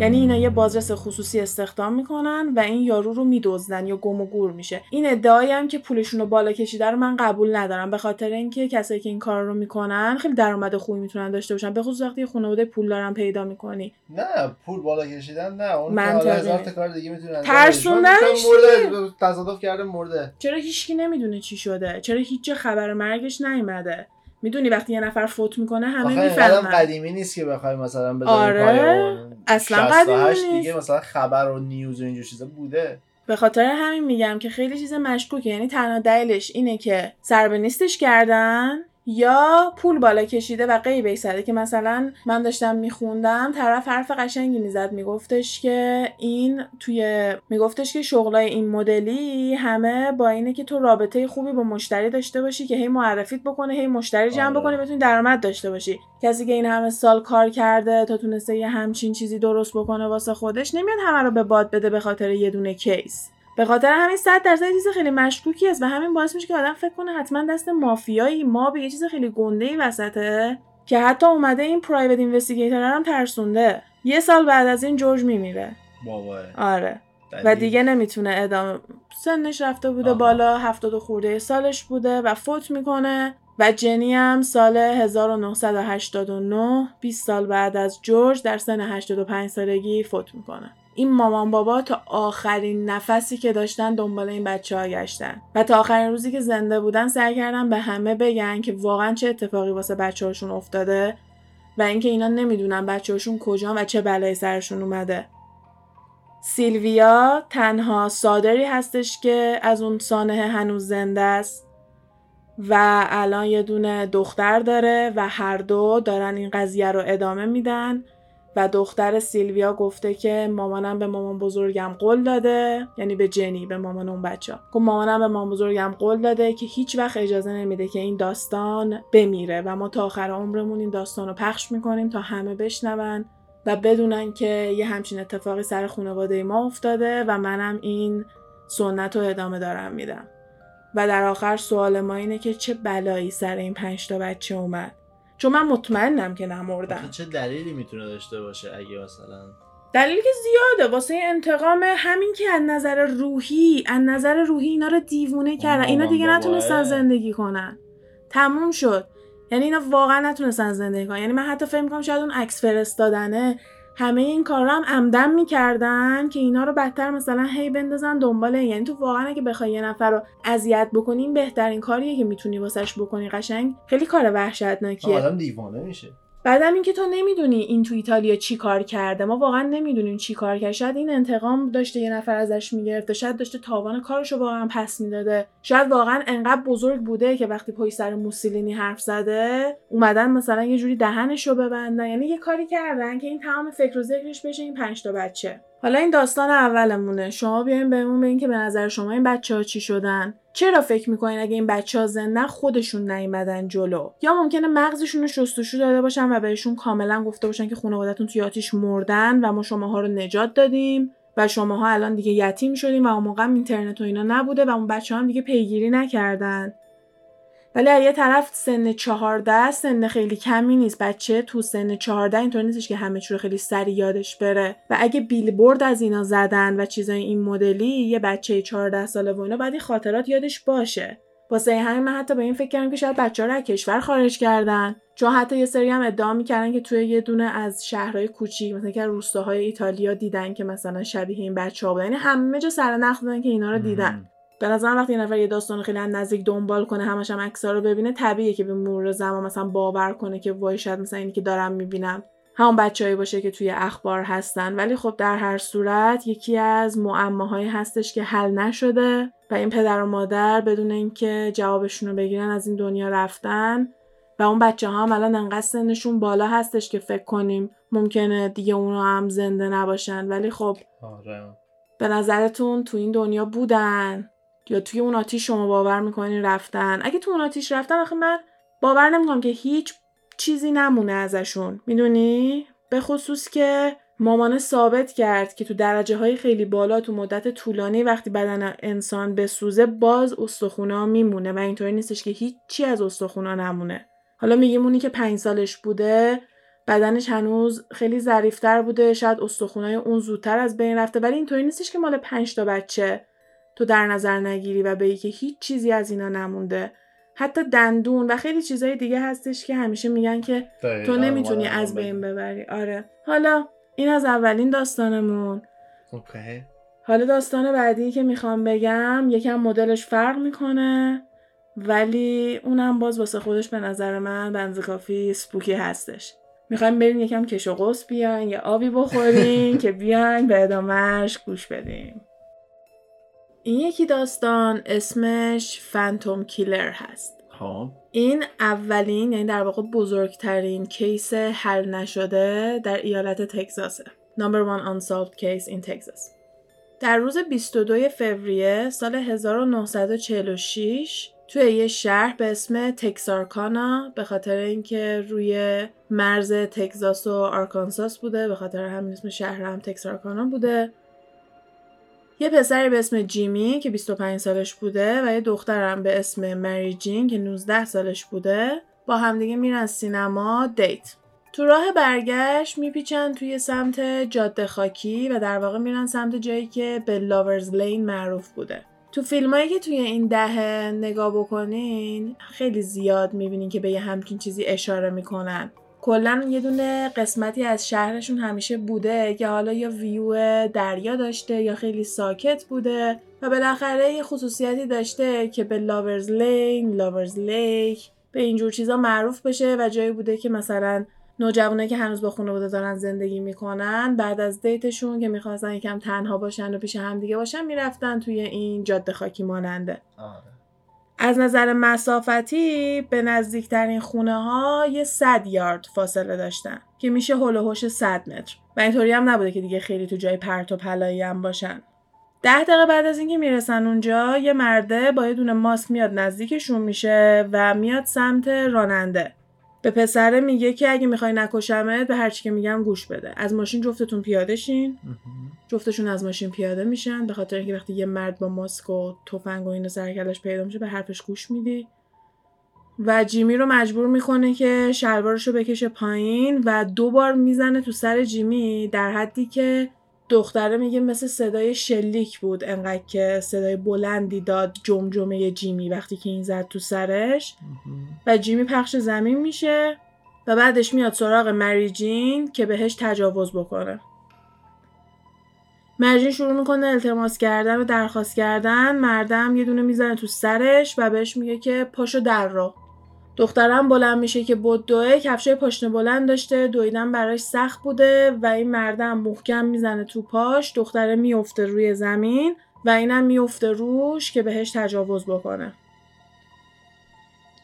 یعنی اینا یه بازرس خصوصی استخدام می‌کنن و این یارو رو میدزدن یا گم و گور میشه. این ادعایی هم که پولشون رو بالا کشیده رو من قبول ندارم به خاطر اینکه کسایی که این کار رو می‌کنن خیلی درآمد خوبی می‌تونن داشته باشن. به خصوص وقتی خانواده پول دارن پیدا می‌کنی. نه پول بالا کشیدن نه. اون تا کار دیگه می‌تونن ترسوندنش. تصادف کرده مرده. چرا هیچکی نمی‌دونه چی شده؟ چرا هیچ خبر مرگش نیومده؟ می‌دونی وقتی یه نفر فوت می‌کنه همه می‌فهمن. قدیمی نیست که بخوای مثلا آره اصلا قدیمی نیست. دیگه مثلا خبر و نیوز و اینجور چیزا بوده. به خاطر همین میگم که خیلی چیز مشکوکه. یعنی تنها دلیلش اینه که سربه نیستش کردن. یا پول بالا کشیده و غیبه زده که مثلا من داشتم میخوندم طرف حرف قشنگی می‌زد میگفتش که این توی میگفتش که شغلای این مدلی همه با اینه که تو رابطه خوبی با مشتری داشته باشی که هی معرفیت بکنه هی مشتری جمع آره. بکنه بتونی درآمد داشته باشی کسی که این همه سال کار کرده تا تونسته یه همچین چیزی درست بکنه واسه خودش نمیاد همه رو به باد بده به خاطر یه دونه کیس به خاطر همین 100 درصد چیز خیلی مشکوکی است و همین باعث میشه که آدم فکر کنه حتما دست مافیایی ما به یه چیز خیلی گنده ای وسطه که حتی اومده این پرایوت اینوستیگیتور هم ترسونده. یه سال بعد از این جورج میمیره. بابا آره. و دیگه نمی‌تونه ادامه سنش رفته بوده آها. بالا هفتاد و خورده سالش بوده و فوت می‌کنه و جنی هم سال 1989 20 سال بعد از جورج در سن 85 سالگی فوت می‌کنه. این مامان بابا تا آخرین نفسی که داشتن دنبال این بچه ها گشتن. و تا آخرین روزی که زنده بودن سعی کردن به همه بگن که واقعا چه اتفاقی واسه بچه هاشون افتاده و اینکه اینا نمی‌دونن بچه هاشون کجا و چه بلایی سرشون اومده. سیلویا تنها صادری هستش که از اون سانه هنوز زنده است و الان یه دونه دختر داره و هر دو دارن این قضیه رو ادامه میدن. و دختر سیلویا گفته که مامانم به مامان بزرگم قول داده یعنی به جنی به مامان اون بچه. گفت مامانم به مامان بزرگم قول داده که هیچ وقت اجازه نمیده که این داستان بمیره و ما تا آخر عمرمون این داستان رو پخش می‌کنیم تا همه بشنون و بدونن که یه همچین اتفاقی سر خانواده ما افتاده و منم این سنت رو ادامه دارم میدم. و در آخر سوال ما اینه که چه بلایی سر این پنج تا بچه اومد؟ چون من مطمئنم که نمردم. چه دلیلی می‌تونه داشته باشه اگه مثلا؟ دلیلی که زیاده. واسه انتقام همین که از نظر روحی از نظر روحی اینا رو دیوونه کردن. اینا دیگه نتونستن زندگی کنن. تموم شد. یعنی اینا واقعا نتونستن زندگی کنن. یعنی من حتی فکر می‌کنم شاید اون عکس فرستادنه همه این کار رو هم عمدن می‌کردن که اینا رو بدتر مثلا هی بندازن دنبال یعنی تو واقعا اگه بخوای یه نفر رو اذیت بکنی بهترین کاریه که می‌تونی واسش بکنی قشنگ. خیلی کار وحشتناکیه. آدم دیوانه میشه. بعدم اینکه تو نمی‌دونی این تو ایتالیا چی کار کرده. ما واقعا نمی‌دونیم چی کار کرده. شاید این انتقام داشته یه نفر ازش می‌گرفته. شاید داشته تاوان کارشو واقعا پس می‌داده. شاید واقعا انقدر بزرگ بوده که وقتی پای سر موسولینی حرف زده اومدن مثلا یه جوری دهنشو ببندن. یعنی یه کاری کردن که این تمام فکر و ذکرش بشه این پنج تا بچه. حالا این داستان اولمونه. شما بیاین بهمون بگین که به نظر شما این بچه ها چی شدن؟ چرا فکر می‌کنین اگه این بچه ها زنده خودشون نیومدن جلو؟ یا ممکنه مغزشون رو شستشو داده باشن و بهشون کاملا گفته باشن که خانوادتون توی آتیش مردن و ما شماها رو نجات دادیم و شماها الان دیگه یتیم شدیم و اون موقع اینترنت و اینا نبوده و اون بچه هم دیگه پیگیری نکردن. ولی یه طرف سن 14 سن خیلی کمی نیست. بچه تو سن 14 اینطور نیستش که همه چی رو خیلی سری یادش بره. و اگه بیلبورد از اینا زدن و چیزای این مدلی یه بچه 14 ساله و اینا بعد خاطرات یادش باشه. واسه همین من حتی به این فکر کردم که شاید بچه رو از کشور خارج کردن. چون حتی یه سری هم ادعا می‌کردن که توی یه دونه از شهرهای کوچیک مثلا که روستاهای ایتالیا دیدن که مثلا شبیه این بچه ها یعنی همه جا سر نخ که اینا رو دیدن. به نظر وقتی یه نفر یه داستان خیلی نزدیک دنبال کنه همش هم عکس‌ها رو ببینه طبیعیه که به مرور زمان مثلا باور کنه که وای شاید مثلا اینی که دارم می‌بینم همون بچههایی باشه که توی اخبار هستن. ولی خب در هر صورت یکی از معماهایی هستش که حل نشده و این پدر و مادر بدون اینکه جوابشون رو بگیرن از این دنیا رفتن و اون بچه ها هم الان انقدر سنشون بالا هستش که فکر کنیم ممکنه دیگه اونا هم زنده نباشن. ولی خب آره. به نظرتون تو این دنیا بودن؟ یا توی اون آتیش شما باور می‌کنین رفتن؟ اگه تو اون آتیش رفتن آخه من باور نمی‌کنم که هیچ چیزی نمونه ازشون. می‌دونی؟ به خصوص که مامانه ثابت کرد که تو درجه های خیلی بالا تو مدت طولانی وقتی بدن انسان بسوزه باز استخونا میمونه و اینطوری نیستش که هیچی از استخونا نمونه. حالا میگیم اونی که پنج سالش بوده بدنش هنوز خیلی ظریفتر بوده شاید استخونای اون زودتر از بین رفته ولی اینطوری نیستش که مال پنج تا بچه. تو در نظر نگیری و بگی که هیچ چیزی از اینا نمونده. حتی دندون و خیلی چیزهای دیگه هستش که همیشه میگن که تو نمی‌تونی از بین ببری. آره. حالا این از اولین داستانمون. اوکی. حالا داستان بعدی که می‌خوام بگم یکم مدلش فرق می‌کنه ولی اونم باز واسه خودش به نظر من بنز کافی سپوکی هستش. می‌خوایم بریم یکم کش و قوس بیاین یا آبی بخورین <laughs> که بیاین به ادامهش گوش بدیم. این یکی داستان اسمش Phantom Killer هست. خب. این اولین یعنی در واقع بزرگترین case حل نشده در ایالت تگزاسه. Number one unsolved case in Texas. در روز 22 فوریه سال 1946 توی یه شهر به اسم تکسارکانا به خاطر اینکه روی مرز تگزاس و آرکانساس بوده به خاطر همین اسم شهر هم تکسارکانا بوده. یه پسری به اسم جیمی که 25 سالش بوده و یه دخترم به اسم مری جین که 19 سالش بوده با همدیگه میرن سینما date. تو راه برگشت میپیچن توی سمت جاده خاکی و در واقع میرن سمت جایی که به Lovers' Lane معروف بوده. تو فیلمایی که توی این دهه نگاه بکنین خیلی زیاد می‌بینین که به یه همچین چیزی اشاره می‌کنن. کلا یه دونه قسمتی از شهرشون همیشه بوده که حالا یا ویو دریا داشته یا خیلی ساکت بوده و بالاخره یه خصوصیتی داشته که به Lovers' Lane، Lovers' Lake به اینجور چیزا معروف بشه و جایی بوده که مثلا نوجوانایی که هنوز با خانواده دارن زندگی می‌کنن بعد از دیتشون که می‌خواستن یکم تنها باشن و پیش همدیگه باشن می‌رفتن توی این جاده خاکی ماننده. آره. از نظر مسافتی به نزدیکترین خونه ها یه صد یارد فاصله داشتن که میشه هول و هوش 100 متر. و اینطوری هم نبوده که دیگه خیلی تو جای پرت و پلایی هم باشن. ده دقیقه بعد از اینکه می‌رسن اونجا یه مرده با یه دونه ماسک میاد نزدیکشون میشه و میاد سمت راننده. به پسره میگه که اگه می‌خوای نکشمت به هرچی که میگم گوش بده. از ماشین جفتتون پیاده شین. جفتشون از ماشین پیاده میشن. به خاطر اینکه وقتی یه مرد با ماسک و تفنگ و اینو سرکلش پیدا میشه به حرفش گوش میدی. و جیمی رو مجبور می‌کنه که شلوارش رو بکشه پایین و دو بار می‌زنه تو سر جیمی در حدی که دختره میگه مثل صدای شلیک بود انقدر که صدای بلندی داد جمجمه جیمی وقتی که این زد تو سرش. و جیمی پخش زمین میشه و بعدش میاد سراغ مری جین که بهش تجاوز بکنه. مرجین شروع می‌کنه التماس کردن و درخواست کردن. مردم یه دونه می‌زنه تو سرش و بهش میگه که پاشو در رو. دخترم بلند میشه که بدوه کفشای پاشنه بلند داشته دویدن براش سخت بوده و این مردم محکم می‌زنه تو پاش دختره میفته روی زمین و اینم میفته روش که بهش تجاوز بکنه.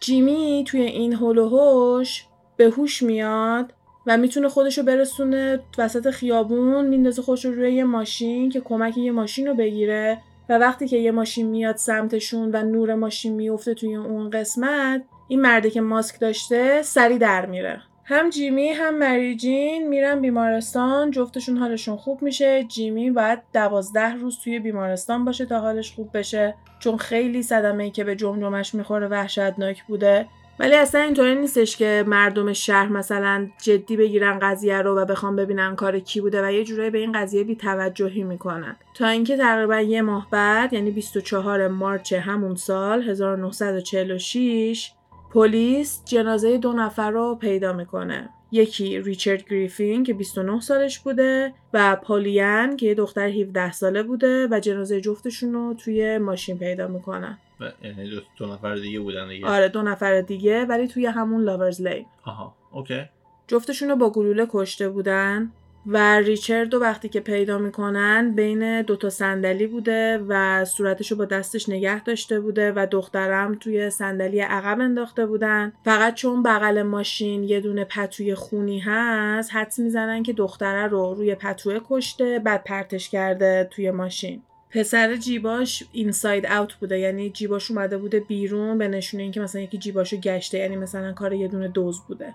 جیمی توی این هول و هوش به هوش میاد و می‌تونه خودشو برسونه وسط خیابون میندازه خودش رو روی یه ماشین که کمک یه ماشین رو بگیره و وقتی که یه ماشین میاد سمتشون و نور ماشین میفته توی اون قسمت این مرده که ماسک داشته سری در میره. هم جیمی هم مری جین میرن بیمارستان جفتشون حالشون خوب میشه. جیمی باید دوازده روز توی بیمارستان باشه تا حالش خوب بشه چون خیلی صدمه ای که به جمجمش می‌خوره وحشتناک بوده. ولی اصلا اینطوری نیستش که مردم شهر مثلا جدی بگیرن قضیه رو و بخوام ببینن کار کی بوده و یه جورایی به این قضیه بی توجهی می‌کنن. تا اینکه تقریبا یه ماه بعد یعنی 24 مارچ همون سال 1946 پلیس جنازه دو نفر رو پیدا می‌کنه. یکی ریچارد گریفین که 29 سالش بوده و پالیان که یه دختر 17 ساله بوده و جنازه جفتشون رو توی ماشین پیدا می‌کنن یعنی دو, دو نفر دیگه بودن دیگه. آره دو نفر دیگه ولی توی همون لاورز لین آها اوکی. جفتشون رو با گلوله کشته بودن. و ریچارد رو وقتی که پیدا می‌کنن بین دوتا صندلی بوده و صورتش رو با دستش نگه داشته بوده و دخترم توی صندلی عقب انداخته بودن. فقط چون بغل ماشین یه دونه پتوی خونی هست حدس می‌زنن که دختره رو روی پتوه کشته بعد پرتش کرده توی ماشین. پسر جیباش اینساید اوت بوده یعنی جیباش اومده بوده بیرون به نشونه اینکه مثلا یکی جیباشو گشته یعنی مثلا کار یه دونه دوز بوده.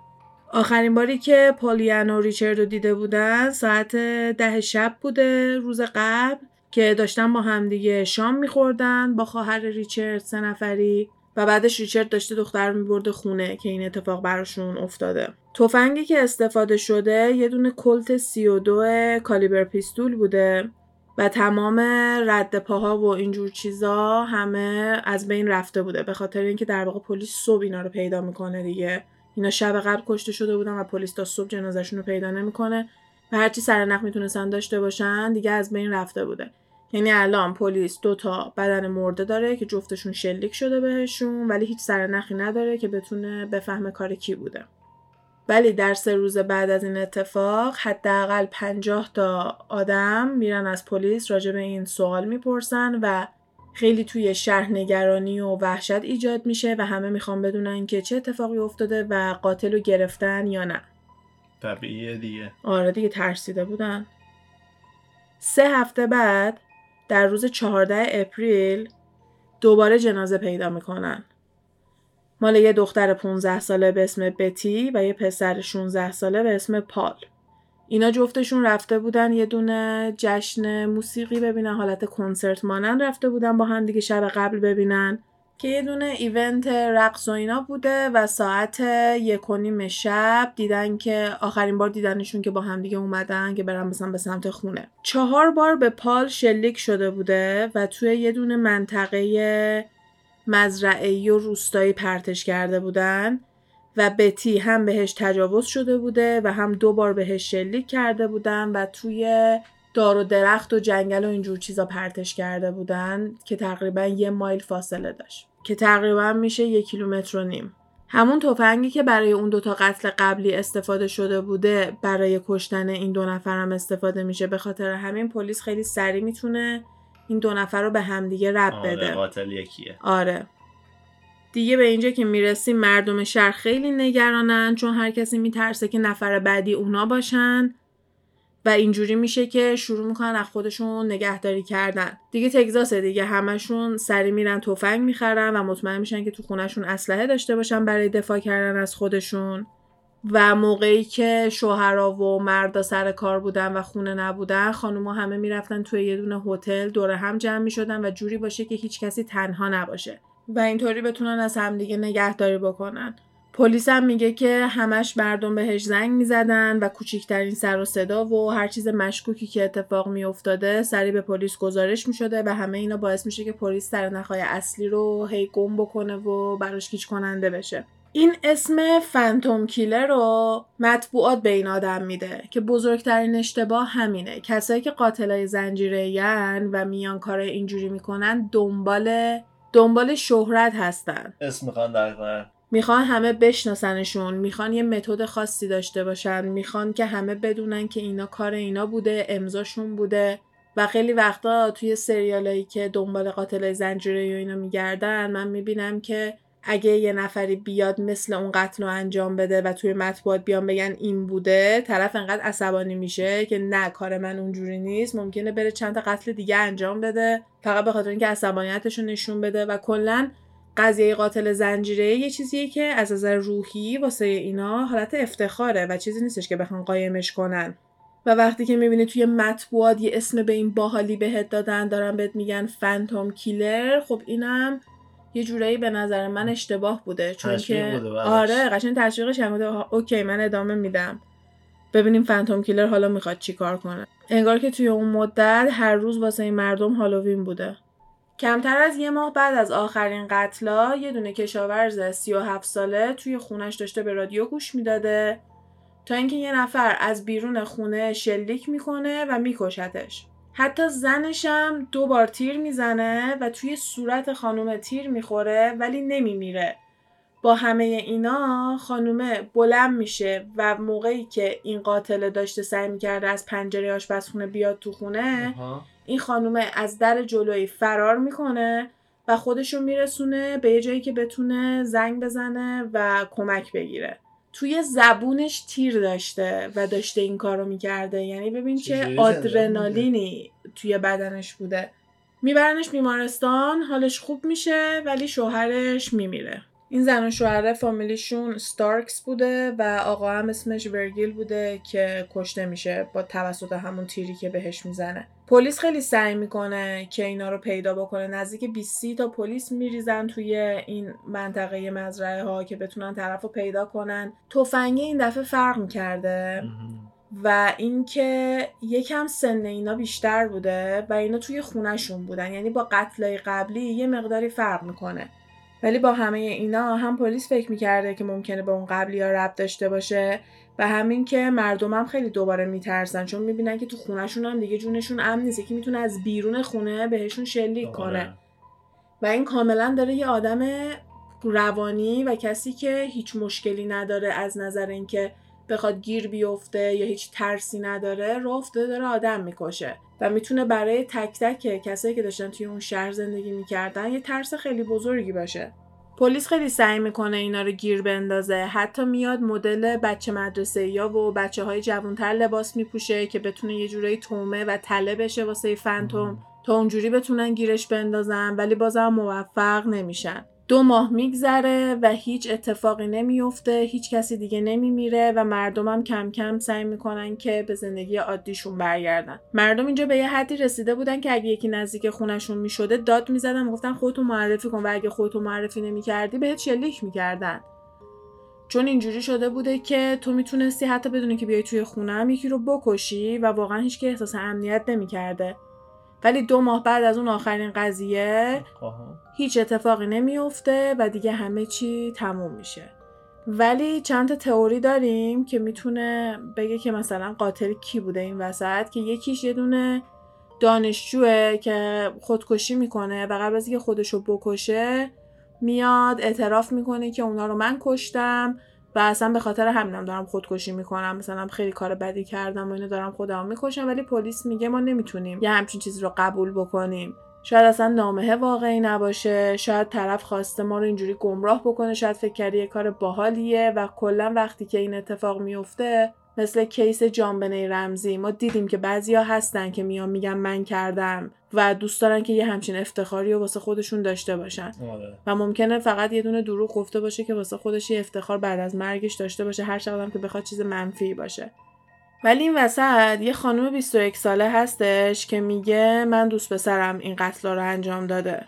آخرین باری که پالیان و ریچارد رو دیده بودن ساعت ده شب بوده روز قبل که داشتن با همدیگه شام میخوردن با خواهر ریچارد سه نفری و بعدش ریچارد داشته دختر میبرده خونه که این اتفاق براشون افتاده. تفنگی که استفاده شده یه دونه کلت 32 کالیبر پیستول بوده و تمام رد پاها و اینجور چیزا همه از بین رفته بوده به خاطر اینکه در واقع پلیس صبح اینا رو پیدا می‌کنه دیگه. اینا شب قبل کشته شده بودن و پلیس تا صبح جنازشون رو پیدا نمی‌کنه و هرچی سر نخ می‌تونستن داشته باشن دیگه از بین رفته بوده. یعنی الان پلیس دو تا بدن مرده داره که جفتشون شلیک شده بهشون ولی هیچ سر نخی نداره که بتونه بفهمه کار کی بوده. ولی در سه روز بعد از این اتفاق حداقل 50 تا آدم میرن از پلیس راجع به این سوال می‌پرسن و خیلی توی شهر نگرانی و وحشت ایجاد میشه و همه می‌خوان بدونن که چه اتفاقی افتاده و قاتل رو گرفتن یا نه. طبیعیه دیگه. آره دیگه ترسیده بودن. سه هفته بعد در روز 14 اپریل دوباره جنازه پیدا می‌کنن. مال یه دختر 15 ساله به اسم بتی و یه پسر 16 ساله به اسم پال. اینا جفتشون رفته بودن یه دونه جشن موسیقی ببینن حالت کنسرت مانند رفته بودن با هم دیگه شب قبل ببینن که یه دونه ایونت رقص و اینا بوده و ساعت یک و نیم شب دیدن که آخرین بار دیدنشون که با همدیگه اومدن که برن مثلا به سمت خونه. چهار بار به پال شلیک شده بوده و توی یه دونه منطقه مزرعه و روستایی پرتش کرده بودن. و بتی هم بهش تجاوز شده بوده و هم دو بار بهش شلیک کرده بودن و توی دار و درخت و جنگل و اینجور چیزا پرتش کرده بودن که تقریبا یه مایل فاصله داشت که تقریبا میشه یک کیلومتر و نیم. همون تفنگی که برای اون دوتا قتل قبلی استفاده شده بوده برای کشتن این دو نفر هم استفاده میشه. به خاطر همین پلیس خیلی سریع می‌تونه این دو نفر رو به همدیگه رب آره بده. قاتل یکیه. آره. دیگه به اینجا که می‌رسیم مردم شهر خیلی نگرانن چون هر کسی میترسه که نفر بعدی اونا باشن. و اینجوری میشه که شروع می‌کنن از خودشون نگهداری کردن. دیگه تگزاسه دیگه. همشون سری میرن تفنگ می‌خرن و مطمئن میشن که تو خونشون اسلحه داشته باشن برای دفاع کردن از خودشون. و موقعی که شوهرا و مردا سر کار بودن و خونه نبودن خانوما همه می‌رفتن توی یه دونه هتل دور هم جمع می‌شدن و جوری باشه که هیچ کسی تنها نباشه. و اینطوری بتونن از همدیگه نگهداری بکنن. پلیس هم میگه که همش مردم بهش زنگ می‌زدن و کوچیکترین سر و صدا و هر چیز مشکوکی که اتفاق میافتاده سریع به پلیس گزارش می‌شده و همه اینا باعث میشه که پلیس سر نخای اصلی رو هی گم بکنه و براش گیج کننده بشه. این اسم فنتوم کیلر رو مطبوعات به این آدم میده که بزرگترین اشتباه همینه. کسایی که قاتلای زنجیره و میان کار اینجوری می‌کنن دنبال دنبال شهرت هستن. اسم می‌خوان کنن می‌خوان همه بشناسنشون می‌خوان یه متد خاصی داشته باشن می‌خوان که همه بدونن که اینا کار اینا بوده امضاشون بوده و خیلی وقتا توی سریالایی که دنبال قاتل زنجیره و اینا میگردن من می‌بینم که اگه یه نفری بیاد مثل اون قتل رو انجام بده و توی مطبوعات بیان بگن این بوده طرف انقدر عصبانی میشه که نه کار من اونجوری نیست ممکنه بره چند تا قتل دیگه انجام بده. فقط به خاطر اینکه عصبانیتش رو نشون بده و کلا قضیه قاتل زنجیره یه چیزیه که از نظر روحی واسه اینا حالت افتخاره و چیزی نیستش که بخوان قایمش کنن. و وقتی که می‌بینی توی مطبوعات یه اسم به این باحالی بهت دادن دارن بهت میگن فنتوم کیلر خب اینم یه جورایی به نظر من اشتباه بوده چون که بوده. آره قشنگ تشویقش هم بوده. اوکی من ادامه میدم. ببینیم فنتوم کیلر حالا می‌خواد چی کار کنه. انگار که توی اون مدت هر روز واسه این مردم هالووین بوده. کمتر از یه ماه بعد از آخرین قتلا یه دونه کشاورز 37 ساله توی خونش داشته به رادیو گوش می‌داده تا اینکه یه نفر از بیرون خونه شلیک می‌کنه و میکشتش. حتی زنشم دو بار تیر می‌زنه و توی صورت خانومه تیر می‌خوره ولی نمیمیره با همه اینا خانومه بلند میشه و موقعی که این قاتل داشته سعی می‌کرده از پنجره آشپزخونه بیاد تو خونه آها. این خانومه از در جلویی فرار می‌کنه و خودشو میرسونه به یه جایی که بتونه زنگ بزنه و کمک بگیره توی زبونش تیر داشته و داشته این کارو می‌کرده. یعنی ببین چه آدرنالینی توی بدنش بوده. میبرنش بیمارستان حالش خوب میشه ولی شوهرش میمیره. این زن و شوهره فامیلیشون ستارکس بوده و آقا هم اسمش ورگیل بوده که کشته میشه با توسط همون تیری که بهش می‌زنه. پلیس خیلی سعی می‌کنه که اینا رو پیدا بکنه. نزدیک 20 تا پلیس میریزن توی این منطقه مزرعه ها که بتونن طرف رو پیدا کنن. تفنگه این دفعه فرق می‌کرده مهم. و اینکه یکم سن اینا بیشتر بوده و اینا توی خونهشون بودن. یعنی با قتلای قبلی یه مقداری فرق می‌کنه. ولی با همه اینا هم پلیس فکر می‌کرده که ممکنه به اون قبلی ها ربط داشته باشه. و همین که مردم هم خیلی دوباره میترسن چون می‌بینن که تو خونهشون هم دیگه جونشون امن نیست. که می‌تونه از بیرون خونه بهشون شلیک کنه. آره. و این کاملا داره یه آدم روانی و کسی که هیچ مشکلی نداره از نظر اینکه بخواد گیر بیفته یا هیچ ترسی نداره رو افتاده داره آدم می‌کشه. و می‌تونه برای تک تک کسایی که داشتن توی اون شهر زندگی می‌کردن یه ترس خیلی بزرگی باشه. پلیس خیلی سعی می‌کنه اینا رو گیر بندازه. حتی میاد مدل بچه مدرسه یا و بچه های جوانتر لباس میپوشه که بتونه یه جورایی تومه و تله بشه واسه فنتوم تا اونجوری بتونن گیرش بندازن ولی بازم موفق نمیشن. دو ماه میگذره و هیچ اتفاقی نمیفته هیچ کسی دیگه نمیمیره و مردمم کم کم سعی می‌کنن که به زندگی عادیشون برگردن. مردم اینجا به یه حدی رسیده بودن که اگه یکی نزدیک خونشون می‌شده داد می‌زدن می‌گفتن خودتو معرفی کن و اگه خودتو معرفی نمی‌کردی بهت شلیک می‌کردن. چون اینجوری شده بوده که تو می‌تونستی حتی بدونی که بیای توی خونه هم یکی رو بکشی و واقعا هیچ که احساس امنیت نمی‌کرده. ولی دو ماه بعد از اون آخرین قضیه هیچ اتفاقی نمیفته و دیگه همه چی تموم میشه. ولی چند تا تئوری داریم که می‌تونه بگه که مثلا قاتل کی بوده این وسط که یکیش یه دونه دانشجوه که خودکشی می‌کنه و قبل از اینکه خودشو بکشه میاد اعتراف می‌کنه که اونا رو من کشتم. و اصلا به خاطر همینم دارم خودکشی می‌کنم مثلا خیلی کار بدی کردم و اینو دارم خودم می‌کشم ولی پلیس میگه ما نمی‌تونیم یه همچین چیزی رو قبول بکنیم. شاید اصلا نامه واقعی نباشه شاید طرف خواسته ما رو اینجوری گمراه بکنه شاید فکر کرده یه کار باحالیه و کلا وقتی که این اتفاق میفته مثل کیس جانبنه رمزی. ما دیدیم که بعضیا هستن که میان میگن من کردم و دوست دارن که یه همچین افتخاری رو واسه خودشون داشته باشن. آره. و ممکنه فقط یه دونه دروغ گفته باشه که واسه خودش یه افتخار بعد از مرگش داشته باشه هر چقدر که بخواد چیز منفی باشه. ولی این وسط یه خانم 21 ساله هستش که میگه من دوست پسرم این قتل رو انجام داده.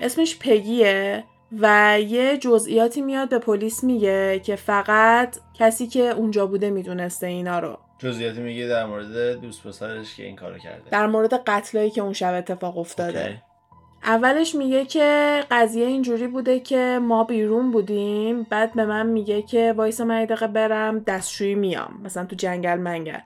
اسمش پگیه. و یه جزئیاتی میاد به پلیس میگه که فقط کسی که اونجا بوده می‌دونسته اینا رو. جزئیاتی میگه در مورد دوست پسرش که این کارو کرده. در مورد قتلایی که اون شب اتفاق افتاده. اوکی. اولش میگه که قضیه اینجوری بوده که ما بیرون بودیم بعد به من میگه که وایسا من دقیقه برم دستشویی میام مثلا تو جنگل منگل.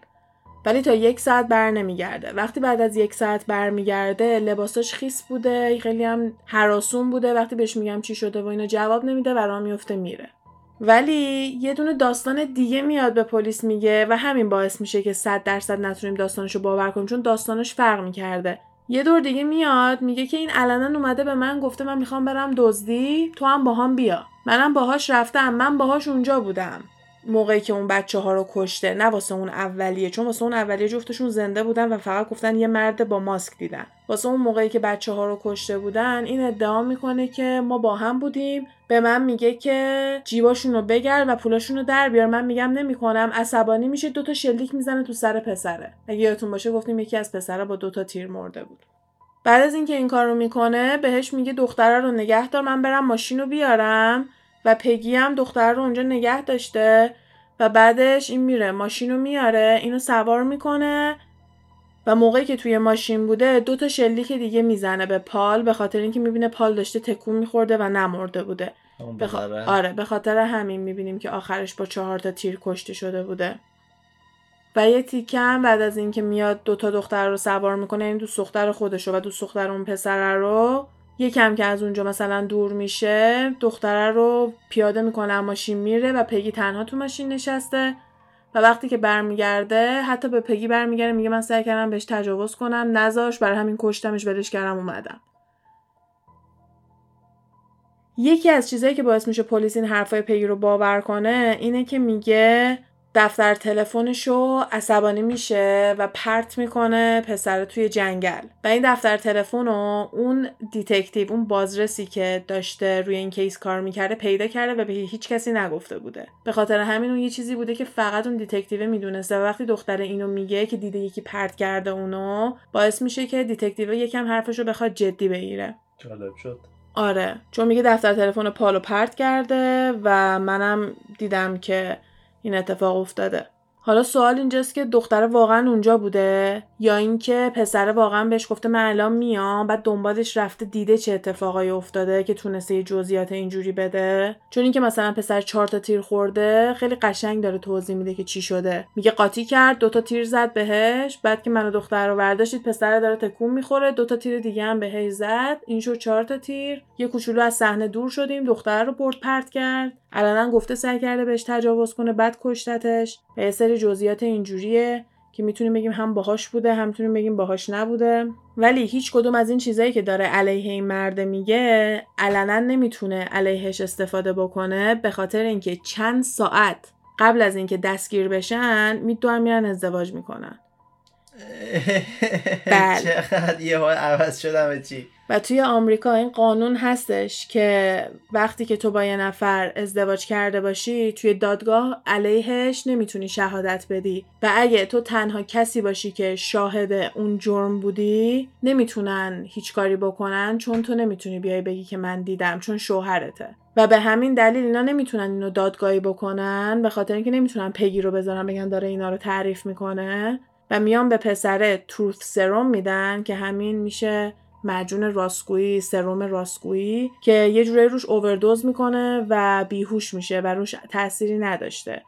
ولی تا یک ساعت بر نمیگرده. وقتی بعد از یک ساعت برمیگرده لباساش خیس بوده خیلی هم حراسون بوده. وقتی بهش میگم چی شده و اینا جواب نمیده و راه میفته میره. ولی یه دونه داستان دیگه میاد به پلیس میگه و همین باعث میشه که صد درصد نتونیم داستانشو باور کنیم چون داستانش فرق می‌کرده. یه دور دیگه میاد میگه که این علنا اومده به من گفته من می‌خوام برم دزدی تو هم باهام بیا. منم باهاش رفتم من باهاش اونجا بودم. موقعی که اون بچه ها رو کشته نه واسه اون اولیه چون واسه اون اولیه جفتشون زنده بودن و فقط گفتن یه مرد با ماسک دیدن. واسه اون موقعی که بچه ها رو کشته بودن این ادعا می‌کنه که ما با هم بودیم. به من میگه که جیباشون رو بگرد و پولاشون رو در بیار. من میگم نمی‌کنم. عصبانی میشه دوتا شلیک می‌زنه تو سر پسره. اگه یادتون باشه گفتیم یکی از پسره با دوتا تیر مرده بود. بعد از اینکه این کار رو می‌کنه بهش میگه دختره رو نگه دار. من برم ماشین رو بیارم. و پگی هم دختر رو اونجا نگه داشته و بعدش این میره ماشین رو میاره اینو سوار می‌کنه و موقعی که توی ماشین بوده دو تا شلیک دیگه می‌زنه به پال به خاطر اینکه می‌بینه پال داشته تکون میخورده و نمرده بوده. بخ... آره به خاطر همین می‌بینیم که آخرش با چهار تا تیر کشته شده بوده. و یه تیکه هم بعد از اینکه میاد دوتا دختر رو سوار می‌کنه این دوست دختر خودش رو و دوست دختر اون پسره رو یکم که از اونجا مثلا دور میشه دختره رو پیاده می‌کنه ماشین میره و پگی تنها تو ماشین نشسته. و وقتی که برمیگرده حتی به پگی برمیگرده میگه من سعی کردم بهش تجاوز کنم نذاش برای همین کشتمش ولش کردم اومدم. یکی از چیزایی که باعث میشه پلیس این حرفای پگی رو باور کنه اینه که میگه دفتر تلفنشو عصبانی میشه و پرت می‌کنه پسر توی جنگل. و این دفتر تلفن رو اون detective اون بازرسی که داشته روی این case کار می‌کرده پیدا کرده و به هیچ کسی نگفته بوده. به خاطر همین اون یه چیزی بوده که فقط اون detective می‌دونسته و وقتی دختر اینو میگه که دیده یکی پرت کرده اونو باعث میشه که detective یکم حرفشو بخواد جدی بگیره. جالب شد. آره چون میگه دفتر تلفن پالو پرت کرده و منم دیدم که این اتفاق افتاده. حالا سوال اینجاست که دختره واقعا اونجا بوده؟ یا اینکه پسره واقعا بهش گفته من الان میام بعد دنبالش رفته دیده چه اتفاقایی افتاده که تونسته یه جزئیات اینجوری بده؟ چون اینکه مثلا پسر چهار تا تیر خورده خیلی قشنگ داره توضیح میده که چی شده. میگه قاطی کرد دوتا تیر زد بهش بعد که منو دختر رو برداشت دید پسر داره تکون می‌خوره دوتا تیر دیگه هم بهش زد. این شد چهار تا تیر. یه کوچولو از صحنه دور شدیم دختر رو برد پرت کرد. علنا گفته سعی کرده بهش تجاوز کنه بعد کشتتش. و یه سری جزئیات اینجوریه که می‌تونیم بگیم هم باهاش بوده هم می‌تونیم بگیم باهاش نبوده. ولی هیچ کدوم از این چیزایی که داره علیه این مرده میگه علنا نمی‌تونه علیهش استفاده بکنه به خاطر اینکه چند ساعت قبل از اینکه دستگیر بشن می‌دونن میرن ازدواج می‌کنن. <laughs> بله. چقدر یه عوض شدم چی؟ و توی آمریکا این قانون هستش که وقتی که تو با یه نفر ازدواج کرده باشی توی دادگاه علیهش نمی‌تونی شهادت بدی. و اگه تو تنها کسی باشی که شاهد اون جرم بودی نمی‌تونن هیچ کاری بکنن چون تو نمی‌تونی بیای بگی که من دیدم چون شوهرته. و به همین دلیل اینا نمی‌تونن اینو دادگاهی بکنن به خاطر اینکه نمی‌تونن پگی رو بذارن بگن داره اینا رو تعریف می‌کنه. و میان به پسره تروث سروم میدن که همین میشه معجون راستگویی سروم راستگویی که یه جوری روش اووردوز می‌کنه و بیهوش میشه و روش تأثیری نداشته.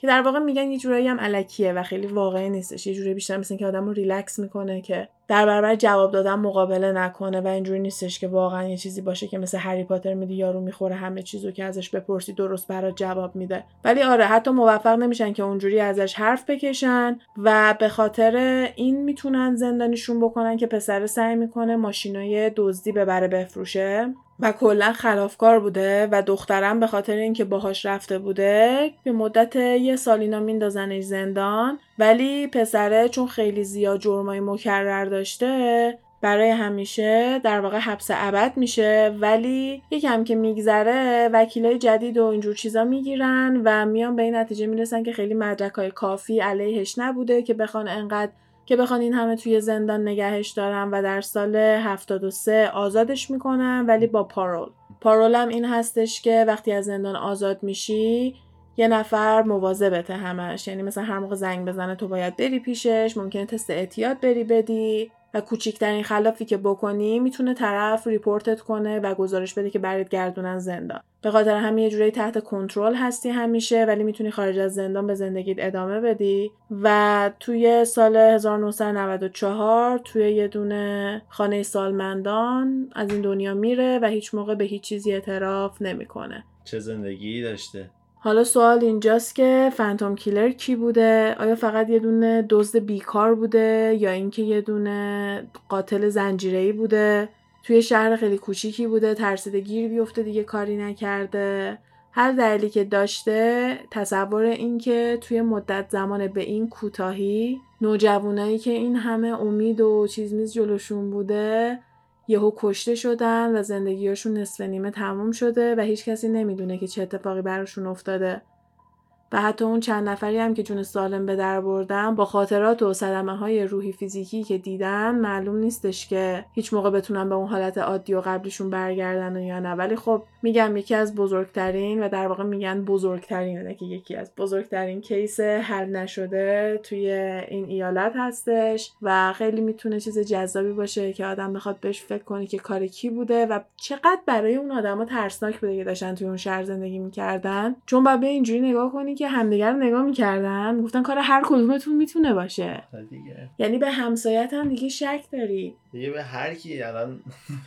که در واقع میگن یه جورایی هم علکیه و خیلی واقعی نیستش. یه جوری بیشتر مثل که آدم رو ریلکس می‌کنه که در برابر جواب دادن مقابله نکنه و اینجوری نیستش که واقعا یه چیزی باشه که مثل هری پاتر میدی یارو می‌خوره همه چیزو که ازش بپرسی درست برات جواب میده. ولی آره حتی موفق نمیشن که اونجوری ازش حرف بکشن و به خاطر این می‌تونن زندانیشون بکنن که پسر سعی می‌کنه ماشینای دزدی ببره بفروشه. و کلا خلافکار بوده و دخترم به خاطر اینکه باهاش رفته بوده به مدت یه سال اینا میندازنش زندان. ولی پسره چون خیلی زیاد جرمای مکرر داشته برای همیشه در واقع حبس ابد میشه. ولی یکم که میگذره وکیلای جدید و اینجور چیزا می‌گیرن و میان به این نتیجه می‌رسن که خیلی مدرک های کافی علیهش نبوده که بخوان انقدر که بخوان این همه توی زندان نگهش دارن و در سال 73 آزادش می‌کنن ولی با پارول. پارول هم این هستش که وقتی از زندان آزاد میشی یه نفر مواظبته همش. یعنی مثلا هر موقع زنگ بزنه تو باید بری پیشش ممکنه تست اعتیاد بری بدی و کوچیکترین خلافی که بکنی می‌تونه طرف ریپورتت کنه و گزارش بده که برات گردونن زندان. به خاطر همین یه جوری تحت کنترل هستی همیشه ولی می‌تونی خارج از زندان به زندگیت ادامه بدی. و توی سال 1994 توی یه دونه خانه سالمندان از این دنیا میره و هیچ موقع به هیچ چیزی اعتراف نمی‌کنه. چه زندگی داشته؟ حالا سوال اینجاست که فنتوم کیلر کی بوده؟ آیا فقط یه دونه دزد بیکار بوده یا اینکه یه دونه قاتل زنجیره‌ای بوده؟ توی شهر خیلی کوچیکی بوده ترسیده گیر بیفته دیگه کاری نکرده. هر دلیلی که داشته تصور این که توی مدت زمان به این کوتاهی نوجوانایی که این همه امید و چیز میز جلوشون بوده یهو کشته شدن و زندگیشون نصف نیمه تموم شده و هیچ کسی نمی‌دونه که چه اتفاقی براشون افتاده. و حتی اون چند نفری هم که جون سالم به در بردن با خاطرات و صدمه های روحی فیزیکی که دیدن معلوم نیستش که هیچ موقع بتونن به اون حالت عادی و قبلیشون برگردن و یا نه. ولی خب میگم یکی از بزرگترین و در واقع میگن بزرگترین نه که یکی از بزرگترین کیس حل نشده توی این ایالت هستش و خیلی می‌تونه چیز جذابی باشه که آدم بخواد بهش فکر کنه که کار کی بوده و چقدر برای اون آدما ترسناک بوده که داشتن توی اون شهر زندگی می‌کردن. چون بعد به اینجوری نگاه کنی که همدیگر رو نگاه می‌کردن گفتن کار هر کدومتون می‌تونه باشه. دیگه. یعنی به همسایت هم دیگه شک داری. دیگه به هر کی الان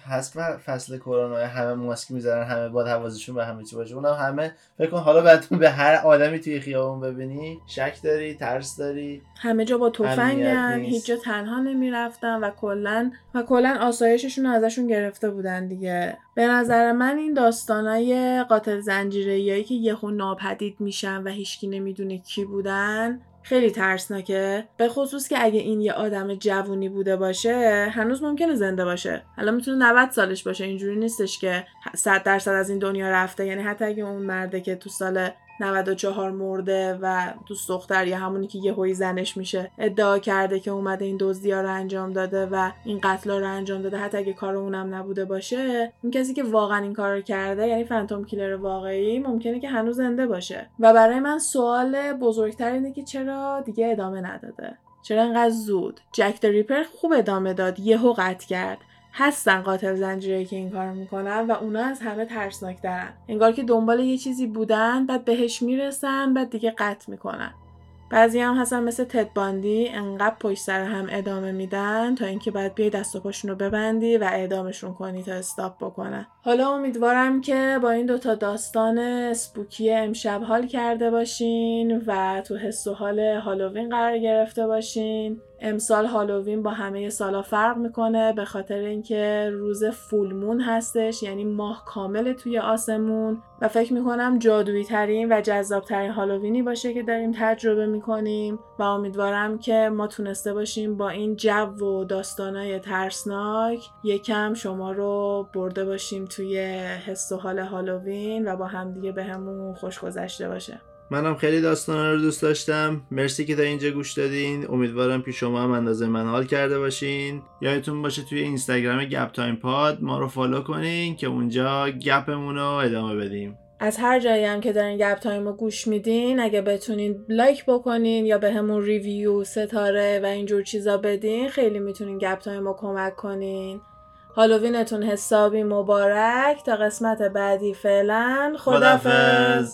حسب فصل کرونا همه ماسک می‌ذارن همه باد حواسشون به همه چی باشه اونم همه فکر کن حالا بعد به هر آدمی توی خیابون ببینی شک داری ترس داری همه جا با تفنگن. هیچ جا تنها نمی‌رفتن و کلا و کلا آسایششون رو ازشون گرفته بودن دیگه به نظر من این داستانای قاتل زنجیره‌ای که یهو ناپدید میشن و هیچکی نمی‌دونه کی بودن خیلی ترسناکه. به خصوص که اگه این یه آدم جوونی بوده باشه هنوز ممکنه زنده باشه. الان می‌تونه 90 سالش باشه اینجوری نیستش که 100 درصد از این دنیا رفته. یعنی حتی اگه اون مرده که تو سال 94 مرده و دوست دختر یا همونی که یهویی زنش میشه ادعا کرده که اومده این دزدیا رو انجام داده و این قتلا رو انجام داده. حتی اگه کار اونم نبوده باشه اون کسی که واقعا این کار رو کرده یعنی فنتوم کیلر واقعی ممکنه که هنوز زنده باشه. و برای من سوال بزرگتر اینه که چرا دیگه ادامه نداده؟ چرا انقدر زود؟ جک ریپر خوب ادامه داد یهو قطع کرد. هستن قاتل زنجیره‌ای که این کارو می‌کنن و اونا از همه ترسناکترن. انگار که دنبال یه چیزی بودن بعد بهش می‌رسن بعد دیگه قطع می‌کنن. بعضی هم هستن مثل تد باندی انقدر پشت سر هم ادامه میدن تا اینکه بعد بیای دست و پاشون رو ببندی و اعدامشون کنی تا استاپ بکنن. حالا امیدوارم که با این دوتا داستان سپوکی امشب حال کرده باشین و تو حس و حال هالووین قرار گرفته باشین. امسال هالووین با همه سالا فرق می‌کنه به خاطر اینکه روز فولمون هستش یعنی ماه کامل توی آسمون و فکر می‌کنم جادویی ترین و جذاب ترین هالووینی باشه که داریم تجربه می‌کنیم و امیدوارم که ما تونسته باشیم با این جو و داستانای ترسناک یکم شما رو برده باشیم توی حس و حال هالووین و با همدیگه بهمون به خوش گذشته باشه. منم خیلی داستان رو دوست داشتم. مرسی که تا اینجا گوش دادین. امیدوارم که شما هم اندازه من حال کرده باشین. یادتون باشه توی اینستاگرام گپ تایم پاد ما رو follow کنین که اونجا گپمون رو ادامه بدیم. از هر جایی هم که دارین گپ تایم رو گوش میدین اگه بتونین like بکنین یا بهمون review ستاره و اینجور چیزا بدین خیلی می‌تونین گپ تایم رو کمک کنین. هالووینتون حسابی مبارک. تا قسمت بعدی فعلا خدافز